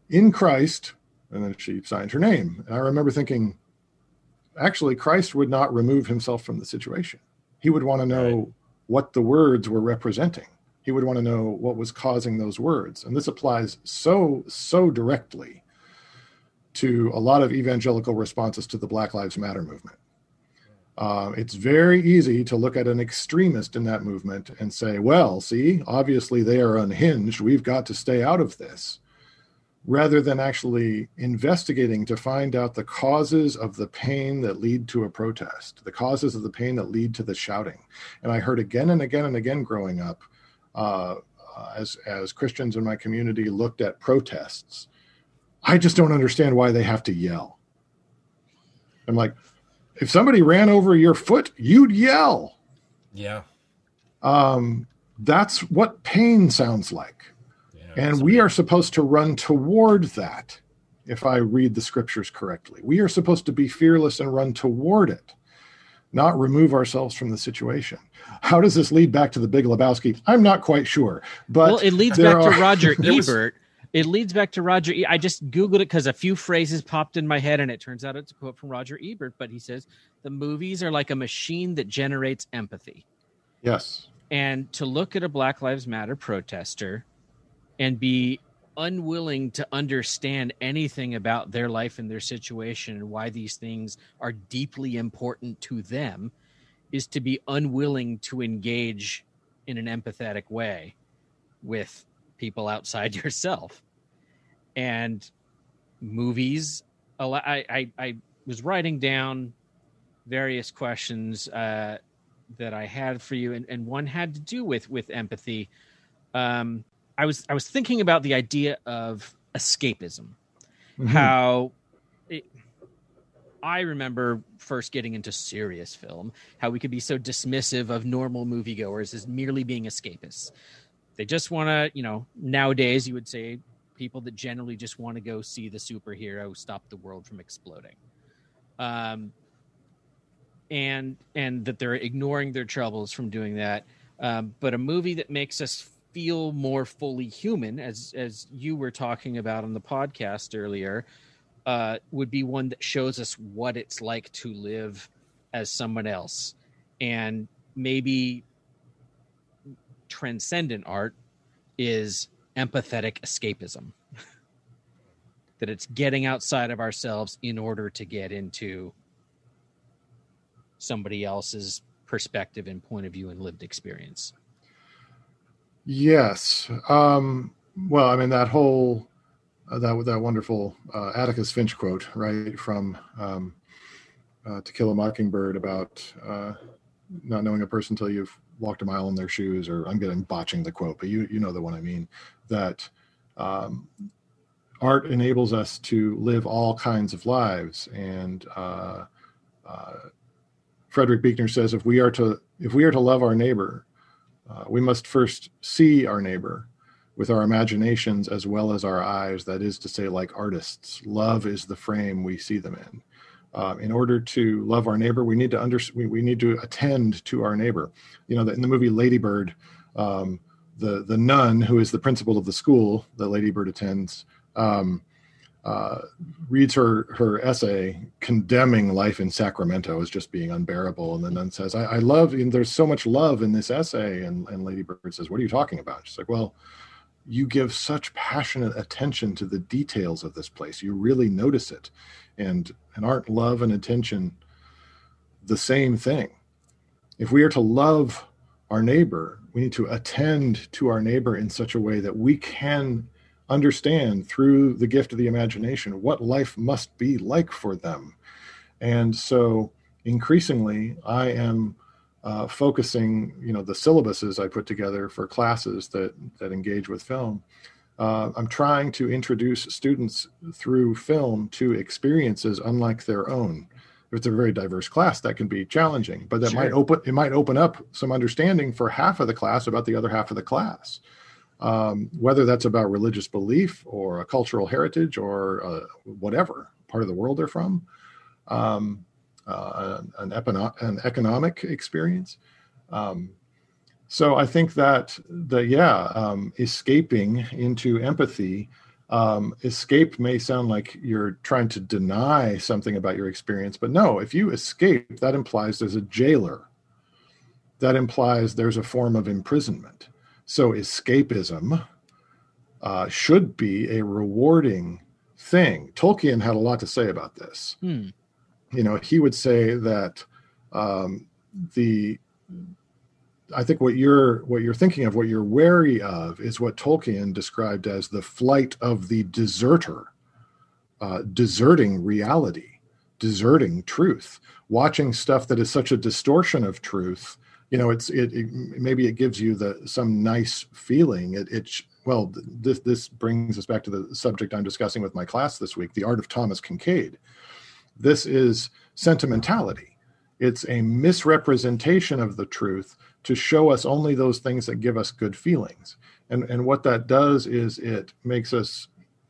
in Christ. And then she signed her name. And I remember thinking, actually, Christ would not remove himself from the situation. He would want to know right. what the words were representing he would want to know what was causing those words. And this applies so, so directly to a lot of evangelical responses to the Black Lives Matter movement. Uh, it's very easy to look at an extremist in that movement and say, well, see, obviously they are unhinged. We've got to stay out of this. Rather than actually investigating to find out the causes of the pain that lead to a protest, the causes of the pain that lead to the shouting. And I heard again and again and again growing up uh, as as Christians in my community looked at protests. I just don't understand why they have to yell. I'm like, if somebody ran over your foot, you'd yell. Yeah. Um, that's what pain sounds like. Yeah, and we are supposed to run toward that, if I read the scriptures correctly. We are supposed to be fearless and run toward it, not remove ourselves from the situation. How does this lead back to the Big Lebowski? I'm not quite sure, but well, it leads back are, to Roger [laughs] Ebert. It leads back to Roger. E- I just googled it because a few phrases popped in my head, and it turns out it's a quote from Roger Ebert. But he says the movies are like a machine that generates empathy. Yes, and to look at a Black Lives Matter protester and be unwilling to understand anything about their life and their situation and why these things are deeply important to them is to be unwilling to engage in an empathetic way with people outside [laughs] yourself. And movies, I, I, I was writing down various questions uh, that I had for you, and, and one had to do with with empathy. Um, I was I was thinking about the idea of escapism, mm-hmm. how it, I remember first getting into serious film, how we could be so dismissive of normal moviegoers as merely being escapists. They just want to, you know, nowadays you would say people that generally just want to go see the superhero stop the world from exploding. Um, and and that they're ignoring their troubles from doing that. Um, but a movie that makes us feel more fully human, as as you were talking about on the podcast earlier, uh, would be one that shows us what it's like to live as someone else and maybe transcendent art is empathetic escapism. [laughs] That it's getting outside of ourselves in order to get into somebody else's perspective and point of view and lived experience. Yes. Um well i mean that whole uh, that that wonderful uh, Atticus Finch quote, right from um, uh, To Kill a Mockingbird about uh, not knowing a person until you've walked a mile in their shoes, or I'm getting botching the quote, but you you know the one I mean. That um, art enables us to live all kinds of lives, and uh, uh, Frederick Buechner says if we are to if we are to love our neighbor, we must first see our neighbor with our imaginations as well as our eyes. That is to say, like artists, love is the frame we see them in. Uh, in order to love our neighbor, we need to under we, we need to attend to our neighbor. You know, in the movie Lady Bird, um, the the nun who is the principal of the school that Lady Bird attends. Um, uh, reads her her essay condemning life in Sacramento as just being unbearable, and then then says, "I, I love. And there's so much love in this essay." And and Lady Bird says, "What are you talking about?" She's like, "Well, you give such passionate attention to the details of this place. You really notice it. And, and aren't love and attention the same thing? If we are to love our neighbor, we need to attend to our neighbor in such a way that we can understand through the gift of the imagination what life must be like for them. And so increasingly, I am uh, focusing, you know, the syllabuses I put together for classes that that engage with film. Uh, I'm trying to introduce students through film to experiences unlike their own. If it's a very diverse class, that can be challenging, but that sure. might open it might open up some understanding for half of the class about the other half of the class. Um, whether that's about religious belief or a cultural heritage or uh, whatever part of the world they're from. Um, uh, an, an economic experience. Um, so I think that the yeah, um, escaping into empathy. Um, escape may sound like you're trying to deny something about your experience, but no. If you escape, that implies there's a jailer. That implies there's a form of imprisonment. So escapism uh, should be a rewarding thing. Tolkien had a lot to say about this. Hmm you know, he would say that um, the I think what you're what you're thinking of, what you're wary of, is what Tolkien described as the flight of the deserter, uh, deserting reality, deserting truth, watching stuff that is such a distortion of truth. You know, it's it, it maybe it gives you the some nice feeling. It, it well, this this brings us back to the subject I'm discussing with my class this week, the art of Thomas Kinkade. this is sentimentality. It's a misrepresentation of the truth to show us only those things that give us good feelings. And, and what that does is it makes us,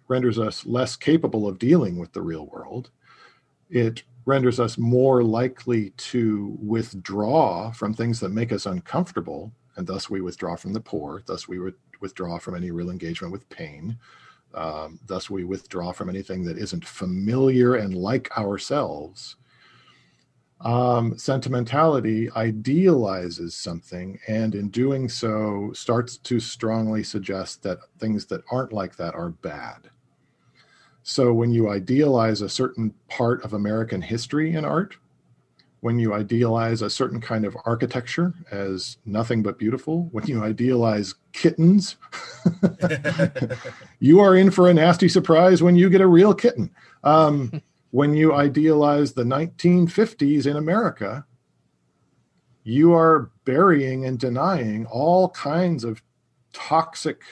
renders us less capable of dealing with the real world. It renders us more likely to withdraw from things that make us uncomfortable, and thus we withdraw from the poor, thus we would withdraw from any real engagement with pain. Um, thus, we withdraw from anything that isn't familiar and like ourselves. Um, sentimentality idealizes something, and in doing so, starts to strongly suggest that things that aren't like that are bad. So, when you idealize a certain part of American history in art, when you idealize a certain kind of architecture as nothing but beautiful, when you idealize kittens, [laughs] [laughs] you are in for a nasty surprise when you get a real kitten. Um, when you idealize the 1950s in America, you are burying and denying all kinds of toxic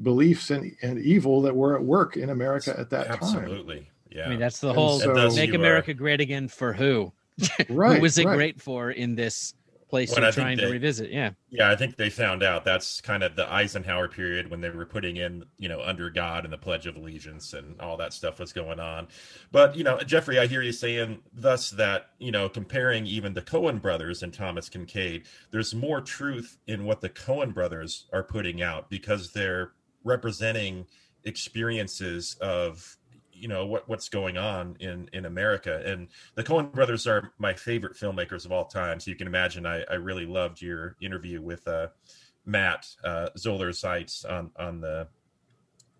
beliefs and, and evil that were at work in America at that Absolutely. time. Absolutely. Yeah. I mean, that's the whole so, make America great again for who? [laughs] right, who was it right. great for in this place well, you're trying they, to revisit? Yeah, yeah, I think they found out that's kind of the Eisenhower period when they were putting in, you know, under God and the Pledge of Allegiance and all that stuff was going on. But you know, Jeffrey, I hear you saying thus that you know, comparing even the Coen brothers and Thomas Kinkade, there's more truth in what the Coen brothers are putting out because they're representing experiences of you know what what's going on in in America. And the Coen brothers are my favorite filmmakers of all time. So you can imagine I, I really loved your interview with uh, Matt uh, Zoller Seitz on on the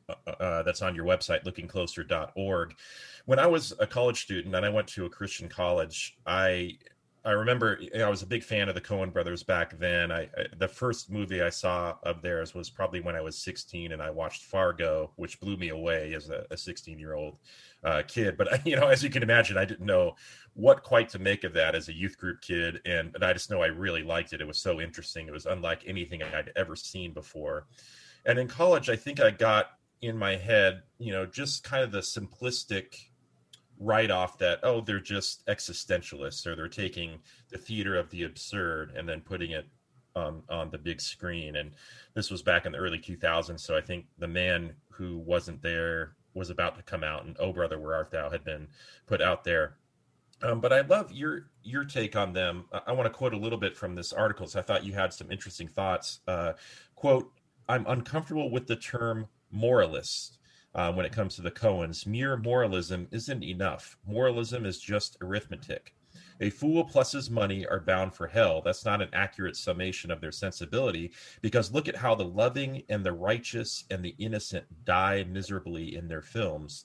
uh, uh, that's on your website lookingcloser.org when i was a college student and i went to a christian college i I remember I was a big fan of the Coen brothers back then. I, I, the first movie I saw of theirs was probably when I was 16, and I watched Fargo, which blew me away as a 16 year old uh, kid. But [laughs] you know, as you can imagine, I didn't know what quite to make of that as a youth group kid, and, and I just know I really liked it. It was so interesting. It was unlike anything I'd ever seen before. And in college, I think I got in my head, you know, just kind of the simplistic write off that oh they're just existentialists or they're taking the theater of the absurd and then putting it on on the big screen. And this was back in the early 2000s so i think the man who wasn't there was about to come out and oh brother where art thou had been put out there. Um, but i love your your take on them. I, I want to quote a little bit from this article so i thought you had some interesting thoughts. Uh, quote i'm uncomfortable with the term moralist uh, when it comes to the Coens. Mere moralism isn't enough. Moralism is just arithmetic. A fool plus his money are bound for hell. That's not an accurate summation of their sensibility because look at how the loving and the righteous and the innocent die miserably in their films.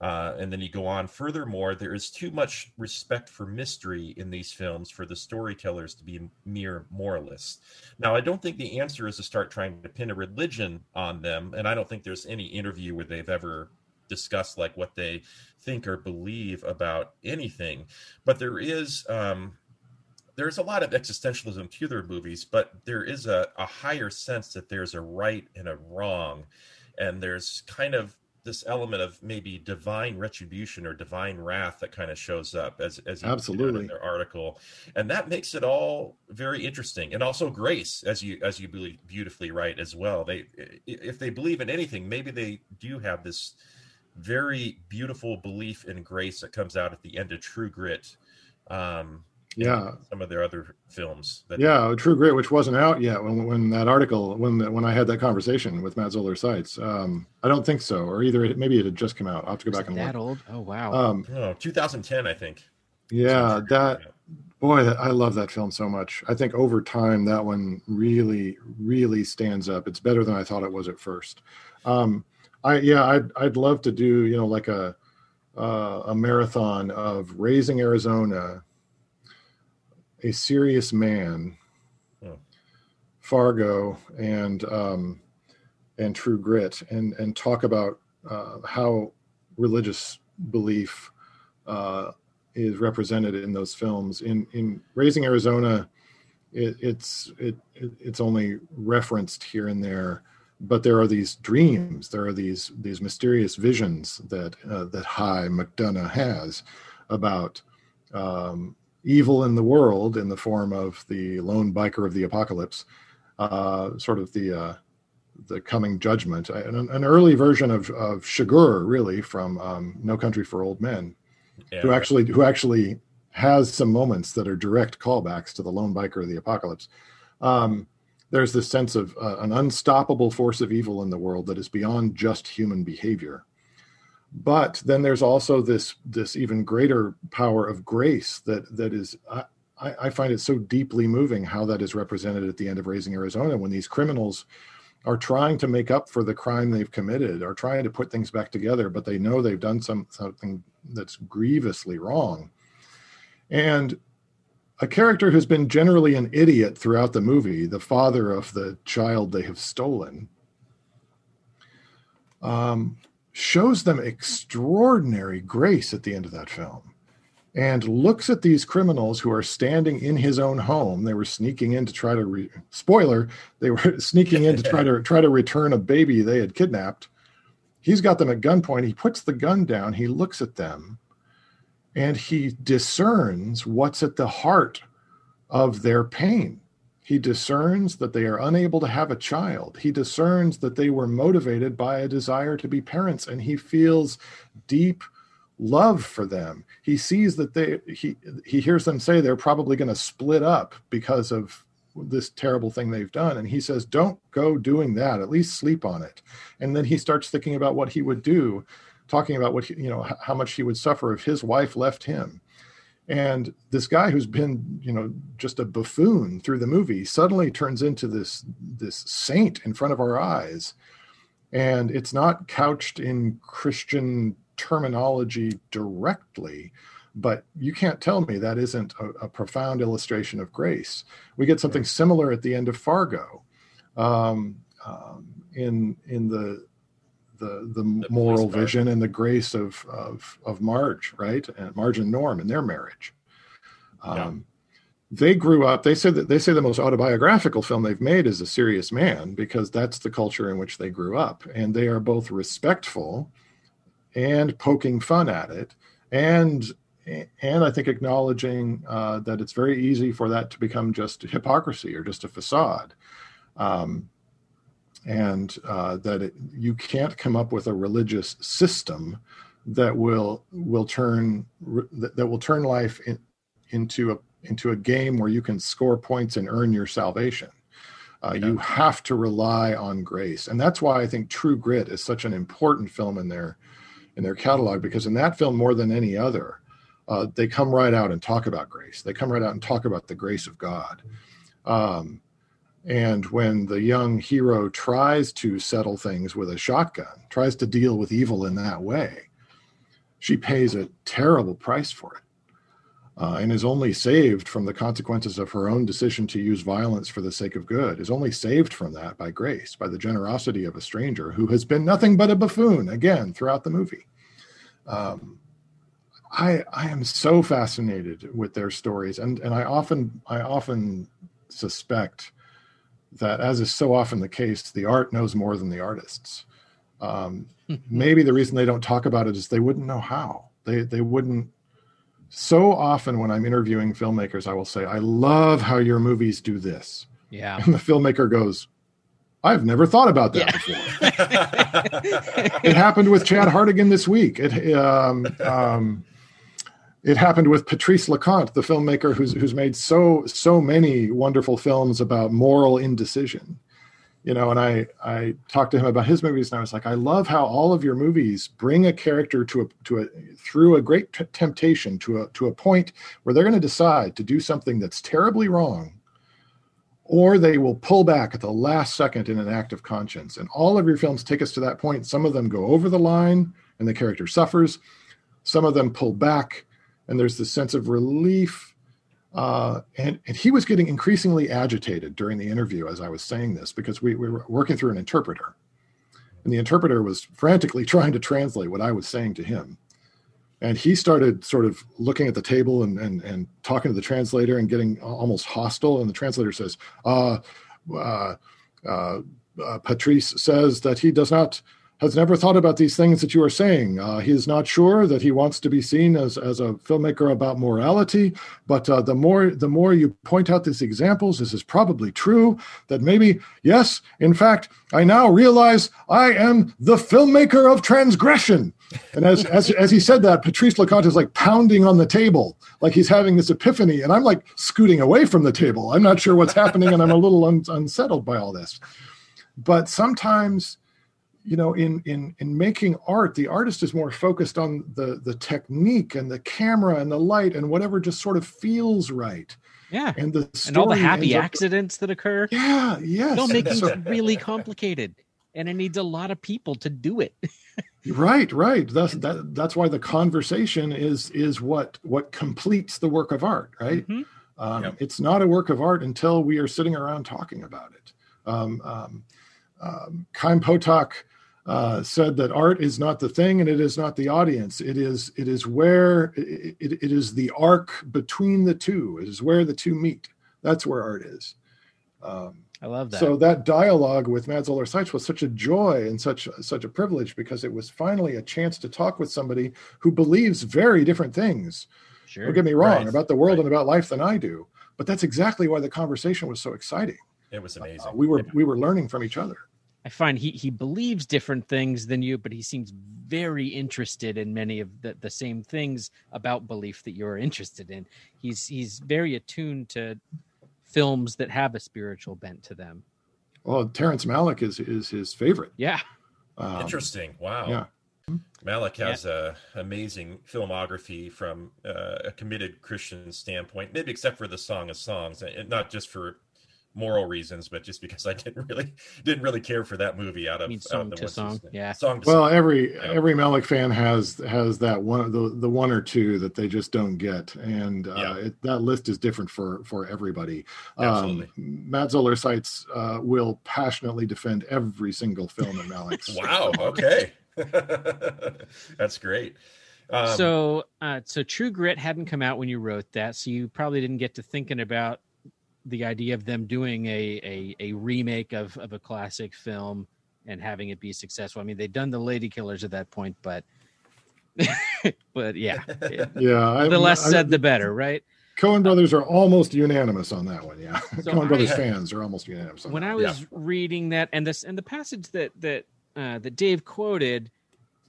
Uh, and then you go on. Furthermore, there is too much respect for mystery in these films for the storytellers to be mere moralists. Now, I don't think the answer is to start trying to pin a religion on them, and I don't think there's any interview where they've ever discussed like what they think or believe about anything. But there is. Um, there's a lot of existentialism to their movies, but there is a, a higher sense that there's a right and a wrong. And there's kind of this element of maybe divine retribution or divine wrath that kind of shows up as as you absolutely in their article, and that makes it all very interesting. And also grace, as you as you beautifully write as well. They if they believe in anything, maybe they do have this very beautiful belief in grace that comes out at the end of True Grit. Um, yeah. some of their other films yeah true grit which wasn't out yet when, when that article when the, when i had that conversation with matt zoller seitz um i don't think so or either it, maybe it had just come out. I'll have to go Was back and look. that look old? Oh wow. Um oh, 2010 i think. Yeah that boy i love that film so much. I think over time that one really really stands up. It's better than i thought it was at first. Um i yeah i'd, I'd love to do you know like a uh, a marathon of raising arizona a serious man, oh. Fargo, and um, and True Grit, and and talk about uh, how religious belief uh, is represented in those films. In in Raising Arizona, it, it's it, it's only referenced here and there, but there are these dreams, there are these these mysterious visions that uh, that Hi McDunnough has about um, evil in the world in the form of the lone biker of the apocalypse, uh, sort of the uh, the coming judgment, an, an, early version of of Chigurh, really from um, No Country for Old Men, yeah, who actually who actually has some moments that are direct callbacks to the lone biker of the apocalypse. Um, there's this sense of uh, an unstoppable force of evil in the world that is beyond just human behavior but then there's also this this even greater power of grace that that is I, I find it so deeply moving how that is represented at the end of Raising Arizona when these criminals are trying to make up for the crime they've committed, are trying to put things back together, but they know they've done some something that's grievously wrong. And a character who's been generally an idiot throughout the movie, the father of the child they have stolen, um, shows them extraordinary grace at the end of that film and looks at these criminals who are standing in his own home. They were sneaking in to try to re- spoiler they were [laughs] sneaking in to try to try to return a baby they had kidnapped. He's got them at gunpoint. He puts the gun down. He looks at them and he discerns what's at the heart of their pain he discerns that they are unable to have a child. He discerns that they were motivated by a desire to be parents, and he feels deep love for them. He sees that they he he hears them say they're probably going to split up because of this terrible thing they've done and he says don't go doing that at least sleep on it and then he starts thinking about what he would do talking about what he, you know how much he would suffer if his wife left him and this guy who's been you know just a buffoon through the movie suddenly turns into this this saint in front of our eyes. And it's not couched in christian terminology directly but you can't tell me that isn't a, a profound illustration of grace. We get something similar at the end of fargo um, um, in in the the the, the moral vision and the grace of of of Marge, right, and Marge and Norm in their marriage. Um, yeah. They grew up. They say that they say the most autobiographical film they've made is A Serious Man because that's the culture in which they grew up, and they are both respectful and poking fun at it, and and I think acknowledging uh, that it's very easy for that to become just hypocrisy or just a facade. Um, and uh, that it, you can't come up with a religious system that will will turn that will turn life in, into a into a game where you can score points and earn your salvation. Uh, yeah. You have to rely on grace, and that's why I think True Grit is such an important film in their in their catalog because in that film more than any other, uh, they come right out and talk about grace. They come right out and talk about the grace of God. Um, and when the young hero tries to settle things with a shotgun, tries to deal with evil in that way, she pays a terrible price for it uh, and is only saved from the consequences of her own decision to use violence for the sake of good, is only saved from that by grace, by the generosity of a stranger who has been nothing but a buffoon again throughout the movie. Um, I I am so fascinated with their stories, and and I often I often suspect that, as is so often the case, the art knows more than the artists. Um, maybe the reason they don't talk about it is they wouldn't know how. They they wouldn't so often when I'm interviewing filmmakers, I will say, I love how your movies do this. Yeah. And the filmmaker goes, I've never thought about that yeah. before. [laughs] it happened with Chad Hartigan this week. It, um, um, it happened with Patrice Leconte, the filmmaker who's, who's made so, so many wonderful films about moral indecision. You know and i i talked to him about his movies and i was like i love how all of your movies bring a character to a to a through a great t- temptation to a to a point where they're going to decide to do something that's terribly wrong or they will pull back at the last second in an act of conscience. And all of your films take us to that point. Some of them go over the line and the character suffers. Some of them pull back and there's this sense of relief uh, and, and he was getting increasingly agitated during the interview as I was saying this because we, we were working through an interpreter. And the interpreter was frantically [laughs] trying to translate what I was saying to him. And he started sort of looking at the table and, and, and talking to the translator and getting almost hostile. And the translator says, uh, uh, uh, uh Patrice says that he does not has never thought about these things that you are saying. Uh, he is not sure that he wants to be seen as, as a filmmaker about morality, but uh, the more the more you point out these examples, this is probably true. That maybe yes, in fact, I now realize I am the filmmaker of transgression. And as as as he said that, Patrice Leconte is like pounding on the table, like he's having this epiphany, and I'm like scooting away from the table. I'm not sure what's happening, and I'm a little un- unsettled by all this. But sometimes you know in in in making art the artist is more focused on the the technique and the camera and the light and whatever just sort of feels right. Yeah. And the and all the happy accidents up, that occur. Yeah yes. Filmmaking's so, [laughs] really complicated and it needs a lot of people to do it. [laughs] Right right. That's that that's why the conversation is is what what completes the work of art right? Mm-hmm. um, yep. it's not a work of art until we are sitting around talking about it. Um, um, um, Chaim Potok uh, said that art is not the thing and it is not the audience. It is it is where it, it, it is the arc between the two. It is where the two meet. That's where art is. Um, I love that. So that dialogue with Matt Zoller Seitz was such a joy and such such a privilege because it was finally a chance to talk with somebody who believes very different things. Sure. Don't get me wrong right. about the world right. and about life than I do, but that's exactly why the conversation was so exciting. It was amazing. Uh, we were we were learning from each other. I find he he believes different things than you, but he seems very interested in many of the, the same things about belief that you're interested in. He's he's very attuned to films that have a spiritual bent to them. Well, Terrence Malick is is his favorite. Yeah. Um, Interesting. Wow. Yeah. Malick has yeah. a amazing filmography from uh, a committed Christian standpoint, maybe except for the Song of Songs, and not just for moral reasons, but just because I didn't really didn't really care for that movie out of, song out of to song. Yeah. Song to well, song. every yeah. every Malick fan has has that one the the one or two that they just don't get, and uh, yeah. it, that list is different for for everybody. Absolutely. Um, Matt Zoller Seitz uh, will passionately defend every single film in Malick's. [laughs] wow. Okay. [laughs] That's great. Um, so, uh, so True Grit hadn't come out when you wrote that, so you probably didn't get to thinking about the idea of them doing a, a, a remake of, of a classic film and having it be successful. I mean, they'd done the Lady Killers at that point, but [laughs] but yeah, [laughs] yeah. the less said, the better, right? Coen brothers are almost unanimous on that one. Yeah, so Coen brothers fans are almost unanimous. when I was yeah. reading that, and this and the passage that that uh, that Dave quoted,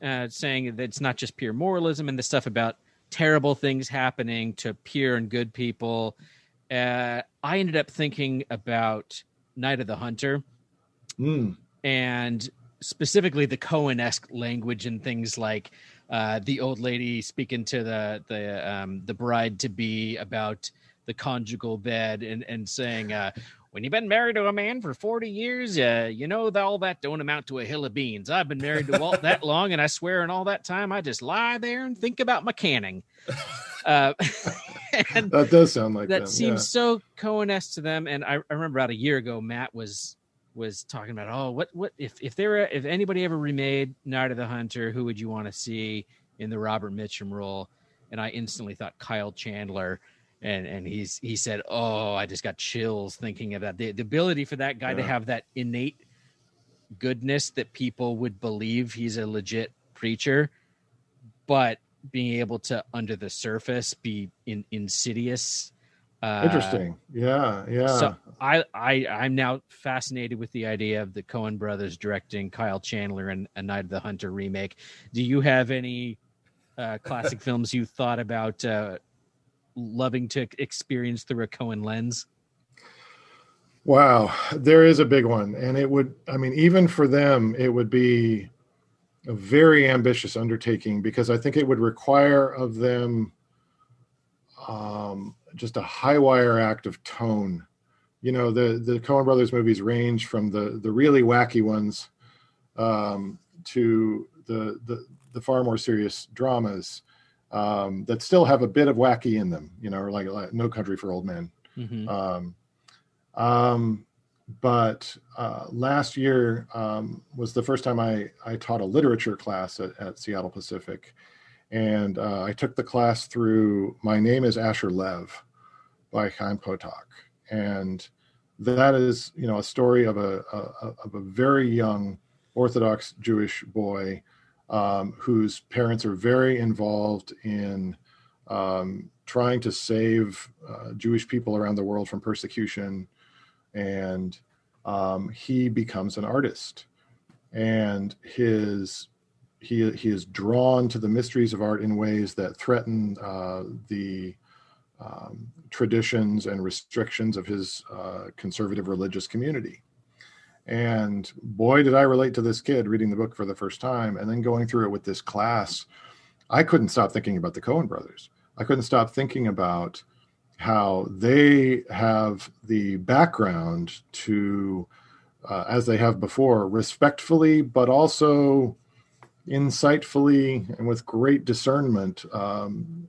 uh, saying that it's not just pure moralism and the stuff about terrible things happening to pure and good people uh, I ended up thinking about Night of the Hunter, mm. and specifically the Coen esque language and things like uh, the old lady speaking to the the um, the bride to be about the conjugal bed and and saying. Uh, when you've been married to a man for 40 years, uh, you know that all that don't amount to a hill of beans. I've been married to Walt that [laughs] long, and I swear in all that time, I just lie there and think about my canning. Uh, [laughs] that does sound like that them, seems yeah. so Coen-esque to them. And I, I remember about a year ago, Matt was was talking about, oh, what what if if there were if anybody ever remade Night of the Hunter, who would you want to see in the Robert Mitchum role? And I instantly thought Kyle Chandler and and he's he said, "Oh, I just got chills thinking of that. The, the ability for that guy yeah. to have that innate goodness that people would believe he's a legit preacher, but being able to under the surface be in, insidious." Uh, Interesting. Yeah, yeah. So I I I'm now fascinated with the idea of the Coen brothers directing Kyle Chandler and a Night of the Hunter remake. Do you have any uh, classic [laughs] films you thought about uh, loving to experience through a Coen lens? Wow, there is a big one. And it would, I mean, even for them, it would be a very ambitious undertaking because I think it would require of them um, just a high wire act of tone. You know, the, the Coen Brothers movies range from the, the really wacky ones um, to the, the, the far more serious dramas um, that still have a bit of wacky in them, you know, like, like No Country for Old Men. Mm-hmm. Um, um, but uh, last year um, was the first time I, I taught a literature class at, at Seattle Pacific. And uh, I took the class through My Name is Asher Lev by Chaim Potok. And that is, you know, a story of a, a of a very young Orthodox Jewish boy um, whose parents are very involved in um, trying to save uh, Jewish people around the world from persecution. And um, he becomes an artist. And his he, he is drawn to the mysteries of art in ways that threaten uh, the um, traditions and restrictions of his uh, conservative religious community. And boy, did I relate to this kid reading the book for the first time and then going through it with this class. I couldn't stop thinking about the Coen brothers. I couldn't stop thinking about how they have the background to, uh, as they have before, respectfully, but also insightfully and with great discernment, um,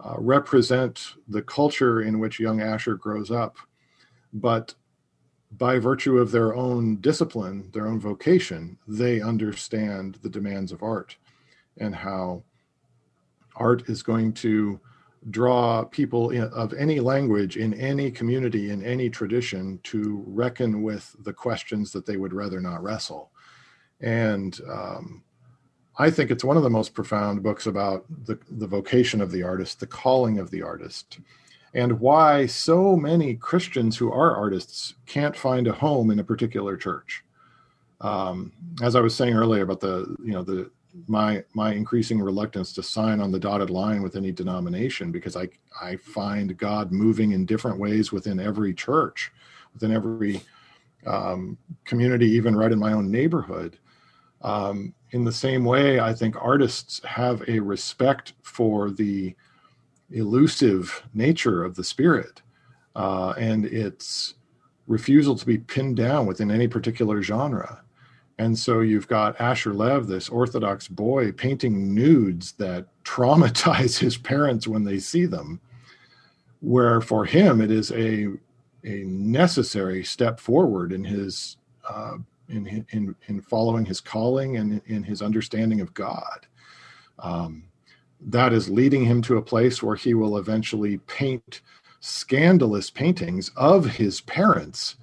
uh, represent the culture in which young Asher grows up. But by virtue of their own discipline, their own vocation, they understand the demands of art and how art is going to draw people in, of any language in any community in any tradition to reckon with the questions that they would rather not wrestle and um, i think it's one of the most profound books about the, the vocation of the artist the calling of the artist and why so many Christians who are artists can't find a home in a particular church. Um, as I was saying earlier about the, you know, the my my increasing reluctance to sign on the dotted line with any denomination because I I find God moving in different ways within every church, within every um, community, even right in my own neighborhood. Um, in the same way, I think artists have a respect for the elusive nature of the spirit uh, and its refusal to be pinned down within any particular genre. And so you've got Asher Lev, this Orthodox boy, painting nudes that [laughs] traumatize his parents when they see them, where for him it is a a necessary step forward in his uh, in, in in following his calling and in his understanding of God. Um, that is leading him to a place where he will eventually paint scandalous paintings of his parents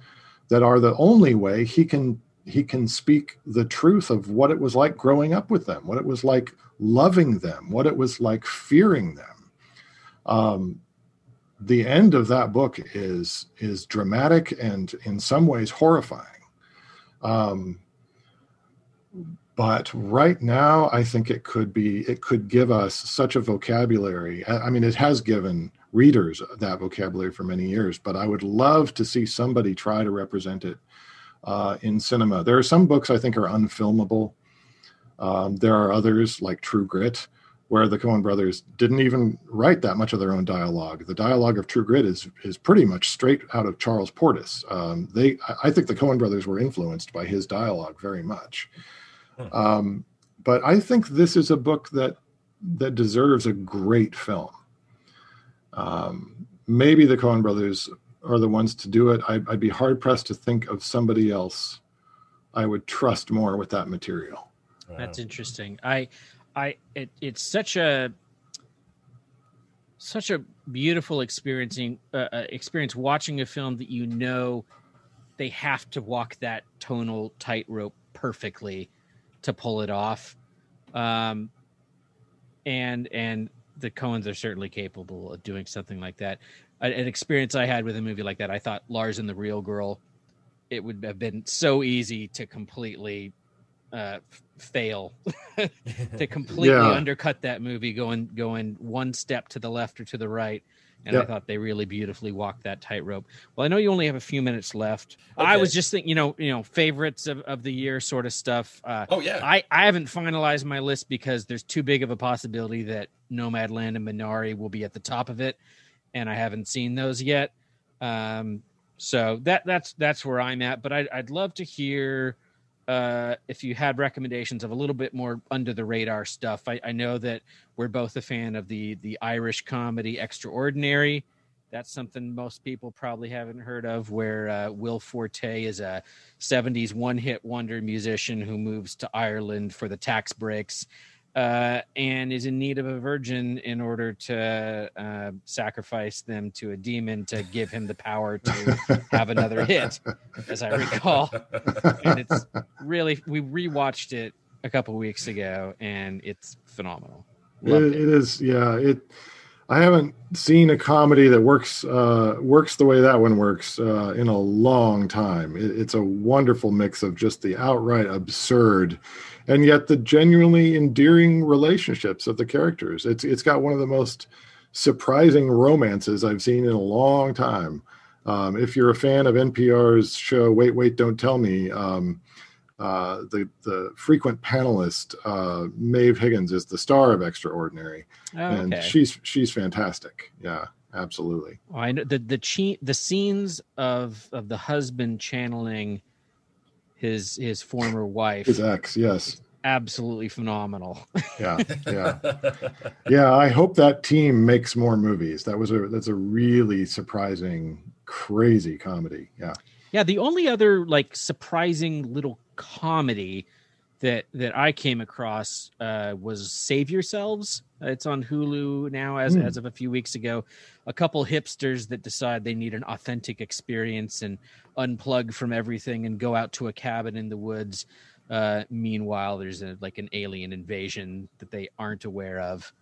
that are the only way he can he can speak the truth of what it was like growing up with them what it was like loving them what it was like fearing them. Um, the end of that book is is dramatic and in some ways horrifying. Um, but right now i think it could be it could give us such a vocabulary. I mean it has given readers that vocabulary for many years but i would love to see somebody try to represent it uh, in cinema there are some books i think are unfilmable um, there are others like true grit where the Coen brothers didn't even write that much of their own dialogue. The dialogue of True Grit is is pretty much straight out of Charles Portis. Um, they, I think, the Coen brothers were influenced by his dialogue very much. Hmm. Um, but I think this is a book that that deserves a great film. Um, maybe the Coen brothers are the ones to do it. I'd, I'd be hard pressed to think of somebody else I would trust more with that material. That's interesting. I, I, it, it's such a, such a beautiful experiencing uh, uh, experience watching a film that you know they have to walk that tonal tightrope perfectly to pull it off. Um, and and the Coens are certainly capable of doing something like that. An experience I had with a movie like that, I thought Lars and the Real Girl, it would have been so easy to completely uh, fail, [laughs] to completely yeah. undercut that movie, going going one step to the left or to the right, and yep. I thought they really beautifully walked that tightrope. Well, I know you only have a few minutes left. Okay. I was just thinking, you know, you know, favorites of, of the year sort of stuff. Uh, oh yeah. I I haven't finalized my list because there's too big of a possibility that Nomadland and Minari will be at the top of it, and I haven't seen those yet. Um, so that that's that's where I'm at. But I'd I'd love to hear uh, if you had recommendations of a little bit more under the radar stuff. I, I, know that we're both a fan of the the Irish comedy Extraordinary. That's something most people probably haven't heard of, where uh, Will Forte is a 70s one hit wonder musician who moves to Ireland for the tax breaks uh, and is in need of a virgin in order to uh, sacrifice them to a demon to give him the power to [laughs] have another hit, as I recall. And it's really, we rewatched it a couple weeks ago, and it's phenomenal. It, it. it is, yeah. It. I haven't seen a comedy that works uh, works the way that one works uh, in a long time. It, it's a wonderful mix of just the outright absurd and yet the genuinely endearing relationships of the characters. It's it's got one of the most surprising romances I've seen in a long time. Um, if you're a fan of NPR's show Wait Wait Don't Tell Me, um, uh, the the frequent panelist uh, Maeve Higgins is the star of Extraordinary, oh, and she's she's fantastic. Yeah, absolutely. Oh, I know the the che- the scenes of of the husband channeling his his former wife. His ex, yes. Absolutely phenomenal. [laughs] yeah, yeah, yeah. I hope that team makes more movies. That was a that's a really surprising, crazy comedy. Yeah, yeah. The only other like surprising little comedy that that I came across uh, was Save Yourselves. It's on Hulu now as mm. as of a few weeks ago. A couple hipsters that decide they need an authentic experience and unplug from everything and go out to a cabin in the woods. Uh, meanwhile, there's a, like an alien invasion that they aren't aware of.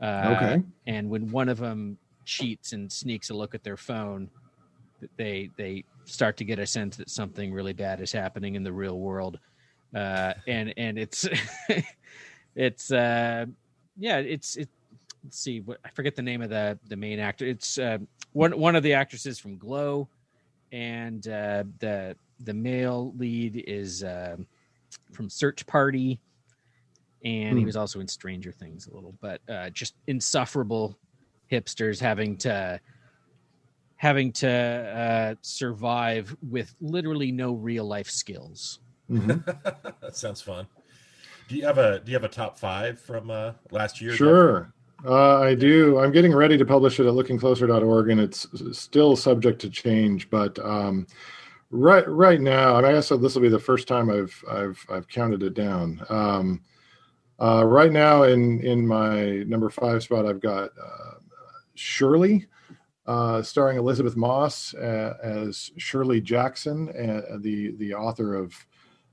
Uh, okay. And when one of them cheats and sneaks a look at their phone, they they start to get a sense that something really bad is happening in the real world. Uh, and and it's [laughs] it's uh, yeah, it's it. Let's see what I forget the name of the the main actor. It's uh, one one of the actresses from Glow and uh, the the male lead is uh, from Search Party, and hmm. he was also in Stranger Things a little. But uh, just insufferable hipsters having to having to uh, survive with literally no real life skills. Mm-hmm. [laughs] that sounds fun. Do you have a Do you have a top five from uh, last year? Sure. Uh, I do. I'm getting ready to publish it at lookingcloser.org, and it's still subject to change. But um, right right now, and I guess this will be the first time I've I've I've counted it down. Um, uh, right now, in in my number five spot, I've got uh, Shirley, uh, starring Elisabeth Moss uh, as Shirley Jackson, uh, the the author of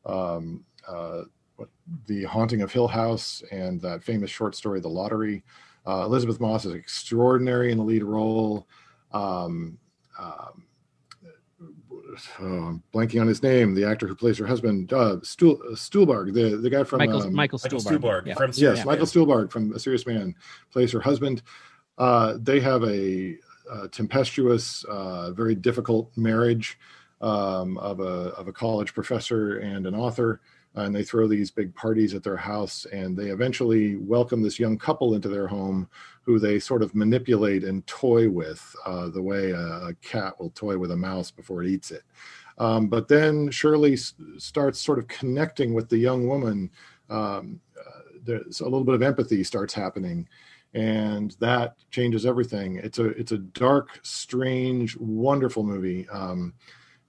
um, the Haunting of Hill House and that famous short story, The Lottery. Uh, Elisabeth Moss is extraordinary in the lead role. Um, um, oh, I'm blanking on his name. The actor who plays her husband, uh, Stuhl, uh, Stuhlbarg, the the guy from Michael, um, Michael Stuhlbarg, Michael Stuhlbarg yeah. from yes, yeah. Michael Stuhlbarg from A Serious Man plays her husband. Uh, they have a, a tempestuous, uh, very difficult marriage um, of a of a college professor and an author. And they throw these big parties at their house and they eventually welcome this young couple into their home who they sort of manipulate and toy with uh, the way a, a, cat will toy with a mouse before it eats it. Um, but then shirley s- starts sort of connecting with the young woman um, uh, there's a little bit of empathy starts happening and that changes everything. It's a it's a dark strange wonderful movie um,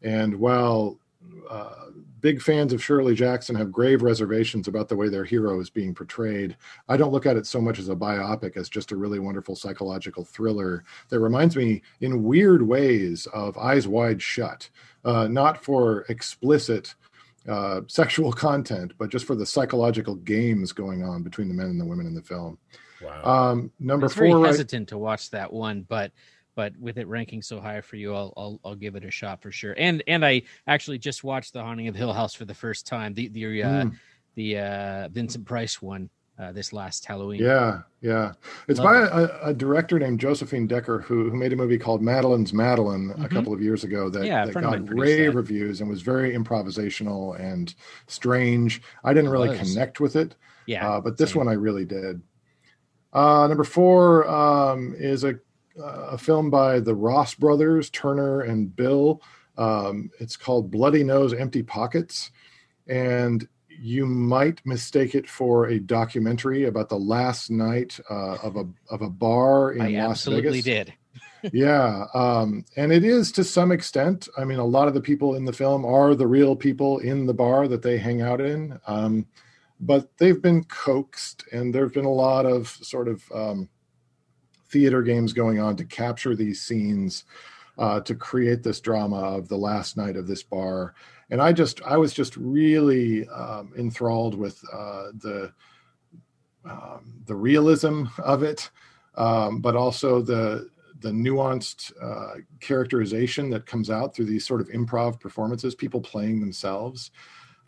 and while uh, big fans of Shirley Jackson have grave reservations about the way their hero is being portrayed. I don't look at it so much as a biopic as just a really wonderful psychological thriller that reminds me in weird ways of Eyes Wide Shut, uh, not for explicit uh, sexual [laughs] content, but just for the psychological games going on between the men and the women in the film. Wow. Um, number I was four, very right- hesitant to watch that one, but but with it ranking so high for you, I'll, I'll I'll give it a shot for sure. And and I actually just watched The Haunting of Hill House for the first time. The the uh, Mm. the uh, Vincent Price one uh, this last Halloween. Yeah, yeah. It's Love by a, a director named Josephine Decker who who made a movie called Madeline's Madeline a Mhm. couple of years ago that, Yeah, that got rave that. reviews and was very improvisational and strange. I didn't really connect with it, yeah. uh, but this same. one I really did. Uh, number four um, is a a film by the Ross brothers, Turner and Bill. Um, it's called Bloody Nose, Empty Pockets, and you might mistake it for a documentary about the last night uh, of a of a bar in I Las absolutely Vegas. did. [laughs] yeah, um, and it is to some extent. I mean, a lot of the people in the film are the real people in the bar that they hang out in, um, but they've been coaxed, and there have been a lot of sort of um, theater games going on to capture these scenes uh, to create this drama of the last night of this bar. And i just i was just really um, enthralled with uh, the um, the realism of it um, but also the the nuanced uh, characterization that comes out through these sort of improv performances people playing themselves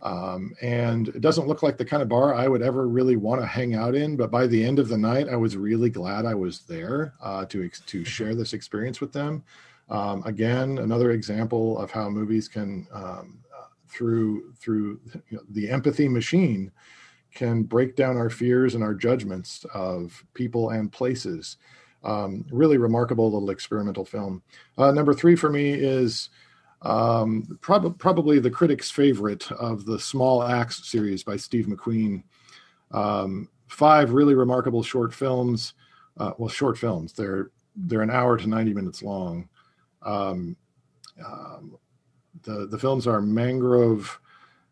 um, and it doesn't look like the kind of bar I would ever really want to hang out in. But by the end of the night, I was really glad I was there uh, to ex- to share this experience with them. Um, again, another example of how movies can, um, uh, through through you know, the empathy machine, can break down our fears and our judgments of people and places. Um, really remarkable little experimental film. Uh, number three for me is um, prob- probably the critic's favorite of the Small Axe series by Steve McQueen. Um, five really remarkable short films. Uh, well, short films. They're they're an hour to ninety minutes long. Um, um, the the films are Mangrove.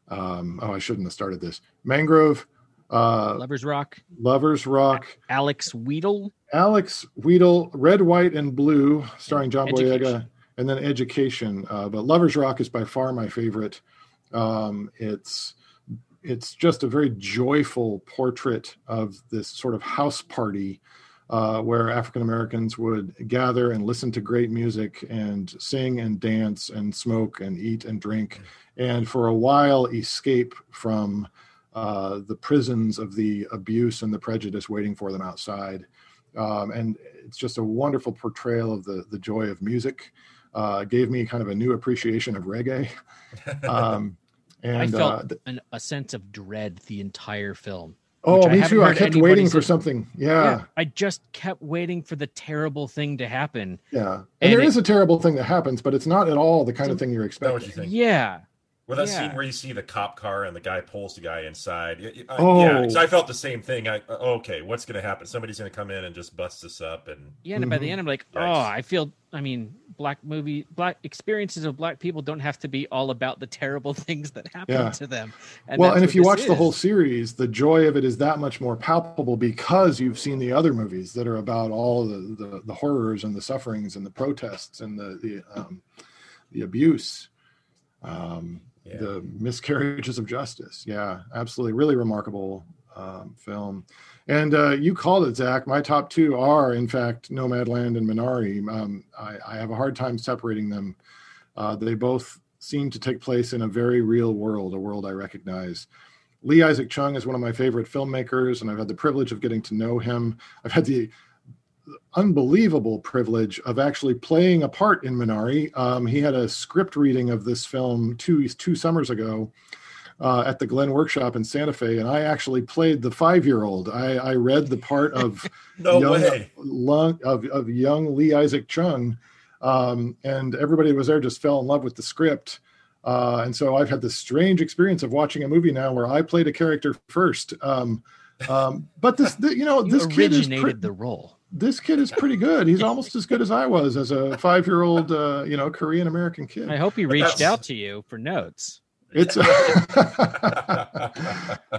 Um, oh, I shouldn't have started this. Mangrove, uh, Lovers Rock, Lovers Rock, Alex Wheatle, Alex Wheatle, Red, White, and Blue, starring John Boyega, Education. And then Education. Uh, but Lovers Rock is by far my favorite. Um, it's it's just a very joyful portrait of this sort of house party uh, where African Americans would gather and listen to great music and sing and dance and smoke and eat and drink, and for a while escape from uh, the prisons of the abuse and the prejudice waiting for them outside. Um, and it's just a wonderful portrayal of the the joy of music. Uh, gave me kind of a new appreciation of reggae. [laughs] Um, and I felt uh, th- an, a sense of dread the entire film. oh, which I me too. I kept anybody waiting for something. Yeah, I just kept waiting for the terrible thing to happen. yeah. And, And there it- is a terrible thing that happens, but it's not at all the kind of thing you're expecting. you think? Yeah. Well, that Yeah. scene where you see the cop car and the guy pulls the guy inside. y- y- I- Oh. Yeah, because I felt the same thing. I uh, okay, what's going to happen? Somebody's going to come in and just bust us up, and Yeah, and by the Mhm. end, I'm like, oh, Yikes. I feel. I mean, black movie, black experiences of black people don't have to be all about the terrible [laughs] things that happen Yeah. to them. well, and if you this watch the whole series, the joy of it is that much more palpable because you've seen the other movies that are about all the the, the horrors and the sufferings and the protests and the the um, the abuse, um, Yeah. the miscarriages of justice. Yeah, absolutely, really remarkable um, film. And uh, you called it, Zach. My top two are, in fact, Nomadland and Minari. Um, I, I have a hard time separating them. Uh, they both seem to take place in a very real world, a world I recognize. Lee Isaac Chung is one of my favorite filmmakers, and I've had the privilege of getting to know him. I've had the unbelievable privilege of actually playing a part in Minari. Um, he had a script reading of this film two two summers ago, uh, at the Glen Workshop in Santa Fe, and I actually played the five-year-old. I, I read the part of [laughs] no young, way. Lung, of, of young Lee Isaac Chung, um, and everybody who was there just fell in love with the script. Uh, and so I've had this strange experience of watching a movie now where I played a character first. Um, um, but this, the, you know, You this kid is originated pre- the role. This kid is pretty good. He's almost as good as I was as a five-year-old, uh, you know, Korean American kid. I hope he reached out to you for notes. It's. [laughs]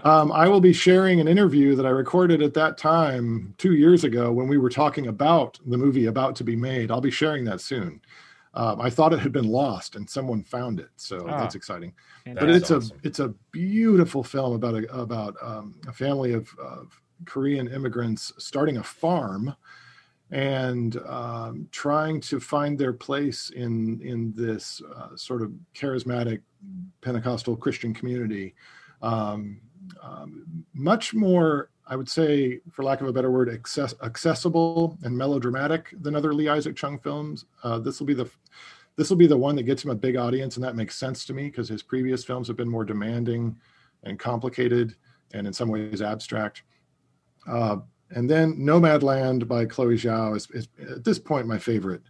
um, I will be sharing an interview that I recorded at that time two years ago when we were talking about the movie about to be made. I'll be sharing that soon. Um, I thought it had been lost and someone found it, so Ah. that's exciting. But it's awesome. a it's a beautiful film about a about um, a family of, of Korean immigrants starting a farm and um, trying to find their place in in this uh, sort of charismatic Pentecostal Christian community. Um, um, much more, I would say, for lack of a better word, access- accessible and melodramatic than other Lee Isaac Chung films. Uh, this will be the this will be the one that gets him a big audience, and that makes sense to me because his previous films have been more demanding and complicated, and in some ways abstract. Uh, and then Nomadland by Chloe Zhao is, is at this point my favorite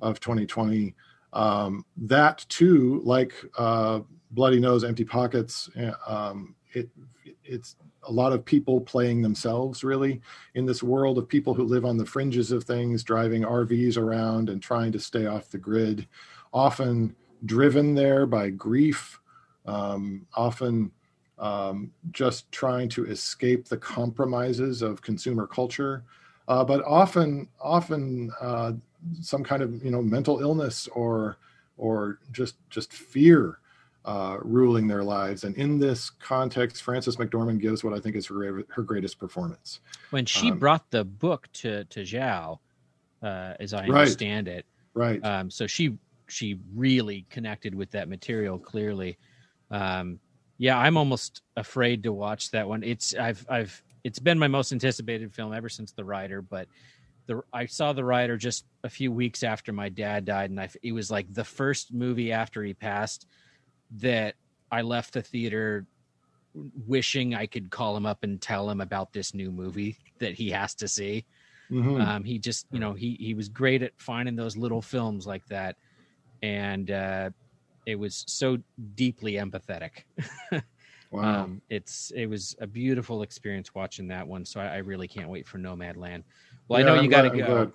of 2020. Um, that too, like uh, Bloody Nose, Empty Pockets, uh, um, it it's a lot of people playing themselves really in this world of people who live on the fringes of things, driving RVs around and trying to stay off the grid, often driven there by grief, um, often um, just trying to escape the compromises of consumer culture, uh, but often, often uh, some kind of you know mental illness or or just just fear uh, ruling their lives. And in this context, Frances McDormand gives what I think is her her greatest performance. When she Um, brought the book to to Zhao, uh, as I Right. understand it, Right. um, so she she really connected with that material clearly. Um, yeah, I'm almost afraid to watch that one. It's I've I've it's been my most anticipated film ever since The Rider, but the I saw The Rider just a few weeks after my dad died, and I it was like the first movie after he passed that I left the theater wishing I could call him up and tell him about this new movie that he has to see. Mhm. Um, he just, you know, he he was great at finding those little films like that, and uh, it was so deeply empathetic. [laughs] wow. Um, it's it was a beautiful experience watching that one. So I, I really can't wait for Nomadland. Well, Yeah, I know I'm you got to go.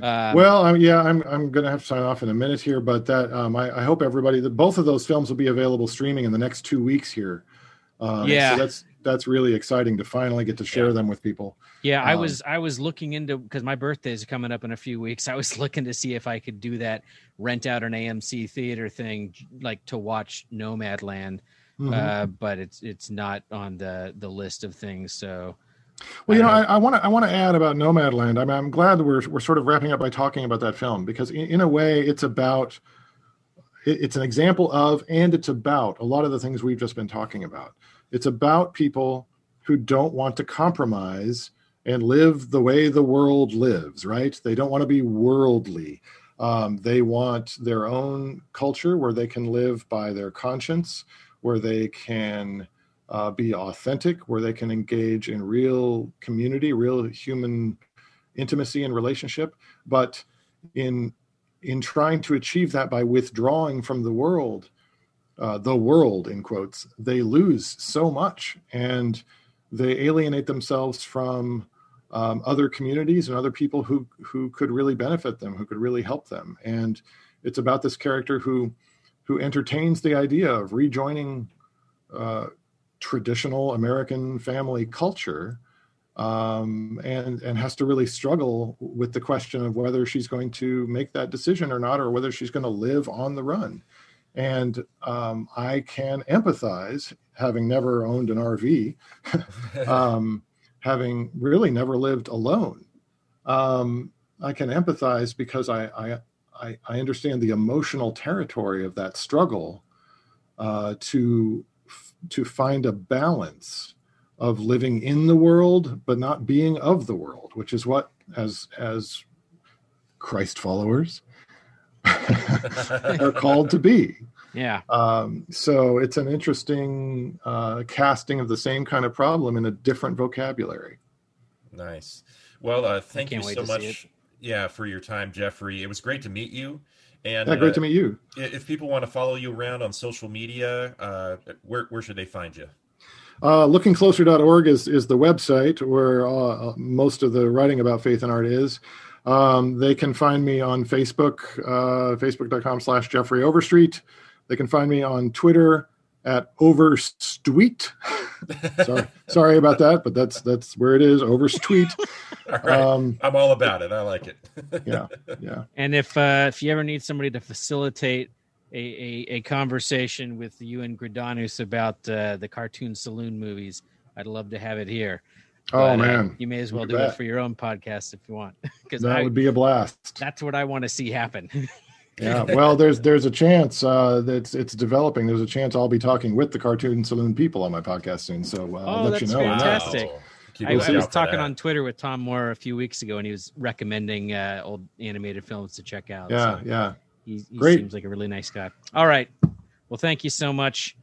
Um, well, um, yeah, I'm I'm going to have to sign off in a minute here, but that um, I, I hope everybody that both of those films will be available streaming in the next two weeks here. Um, Yeah. so that's that's really exciting to finally get to share Yeah. them with people. Yeah, I Um, was I was looking into because my birthday is coming up in a few weeks. [laughs] I was looking to see if I could do that rent out an AMC theater thing, like to watch Nomadland. Mhm. Uh, but it's it's not on the the list of things. So Well, you know, I I want to I want to add about Nomadland. I mean, I'm glad that we're we're sort of wrapping up by talking about that film because in, in a way, it's about it's an example of and it's about a lot of the things we've just been talking about. It's about people who don't want to compromise and live the way the world lives. Right? They don't want to be worldly. Um, they want their own culture where they can live by their conscience, where they can uh, be authentic, where they can engage in real community, real human intimacy and relationship. But in in trying to achieve that by withdrawing from the world, uh, the world in quotes, they lose so much and they alienate themselves from um, other communities and other people who who could really benefit them, who could really help them. And it's about this character who who entertains the idea of rejoining uh, traditional American family culture, um, and and has to really struggle with the question of whether she's going to make that decision or not, or whether she's going to live on the run. And um, I can empathize, having never owned an RV, [laughs] um, having really never lived alone. Um, I can empathize because I, I I I understand the emotional territory of that struggle uh, to to find a balance of living in the world but not being of the world, which is what as as Christ followers [laughs] are called to be. Yeah. Um, so it's an interesting uh, casting of the same kind of problem in a different vocabulary. Nice. Well, uh, thank you so much. Yeah, for your time, Jeffrey. It was great to meet you. And Yeah, great uh, to meet you. If people want to follow you around on social media, uh, where where should they find you? Uh, lookingcloser.org is, is the website where uh, most of the writing about faith and art is. Um, they can find me on Facebook, uh, facebook.com slash Jeffrey Overstreet. They can find me on Twitter at Overstweet. [laughs] sorry, sorry about that, but that's that's where it is, Overstweet. [laughs] All right, Um, I'm all about it. I like it. [laughs] yeah, yeah. And if uh, if you ever need somebody to facilitate a, a, a conversation with you and Gridanus about uh, the cartoon saloon movies, I'd love to have it here. Oh But, uh, man, you may as well You do bet. it for your own podcast if you want, [laughs] because that would be a blast. that's what I want to see happen. yeah well there's there's a chance uh that's it's developing there's a chance i'll be talking with the cartoon saloon people on my podcast soon so uh, i'll Oh, let you know on that. fantastic. Keep I, a I lookout was talking that. on Twitter with Tomm Moore a few weeks ago, and he was recommending uh, old animated films to check out. yeah So yeah he, he Great. seems like a really nice guy. All right, well, thank you so much.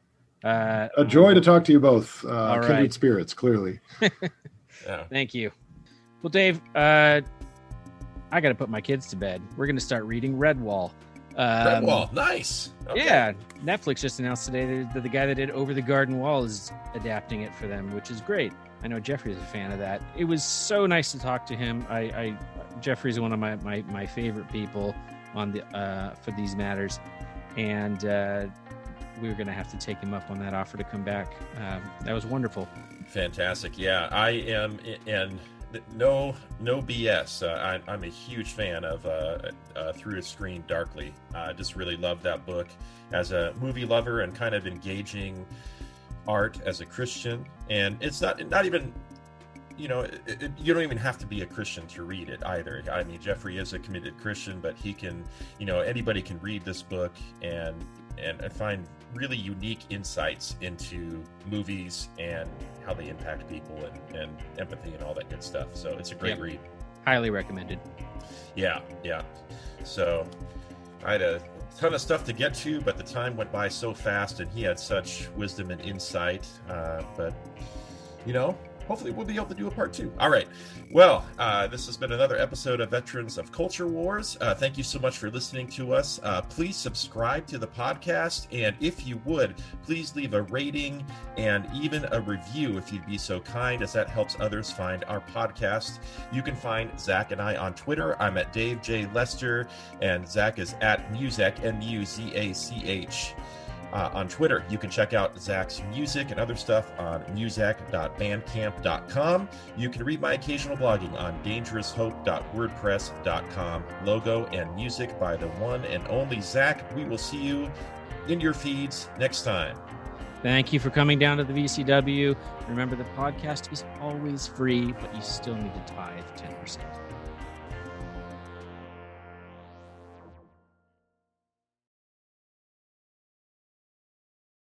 Uh, a joy to talk to you both uh All kindred right. spirits clearly Yeah. [laughs] Thank you. Well, Dave, uh, I got to put my kids to bed. We're going to start reading Redwall. Um, Redwall, nice. Okay. Yeah, Netflix just announced today that the guy that did Over the Garden Wall is adapting it for them, which is great. I know Jeffrey's a fan of that. It was so nice to talk to him. I, I Jeffrey's one of my, my, my favorite people on the uh, for these matters, and uh, we were going to have to take him up on that offer to come back. Um, that was wonderful. Fantastic. Yeah, I am, and no, no BS. Uh, I, I'm a huge fan of uh, uh, Through a Screen Darkly. I just really love that book as a movie lover and kind of engaging art as a Christian. And it's not not even, you know, it, it, you don't even have to be a Christian to read it either. I mean, Jeffrey is a committed Christian, but he can, you know, anybody can read this book and and, and find really unique insights into movies and how they impact people and, and empathy and all that good stuff. So it's a great Yep. read. Highly recommended. Yeah, yeah. So I had a ton of stuff to get to, but the time went by so fast, and he had such wisdom and insight. Uh, but you know, hopefully we'll be able to do a part two. All right. Well, uh, this has been another episode of Veterans of Culture Wars. Uh, thank you so much for listening to us. Uh, please subscribe to the podcast, and if you would, please leave a rating and even a review if you'd be so kind, as that helps others find our podcast. You can find Zach and I on Twitter. I'm at Dave J. Lester, and Zach is at Muzach, M U Z A C H. Uh, on Twitter, you can check out Zach's music and other stuff on muzach.bandcamp.com. You can read my occasional blogging on dangeroushope.wordpress.com. Logo and music by the one and only Zach. We will see you in your feeds next time. Thank you for coming down to the VCW. Remember, the podcast is always free, but you still need to tithe 10%.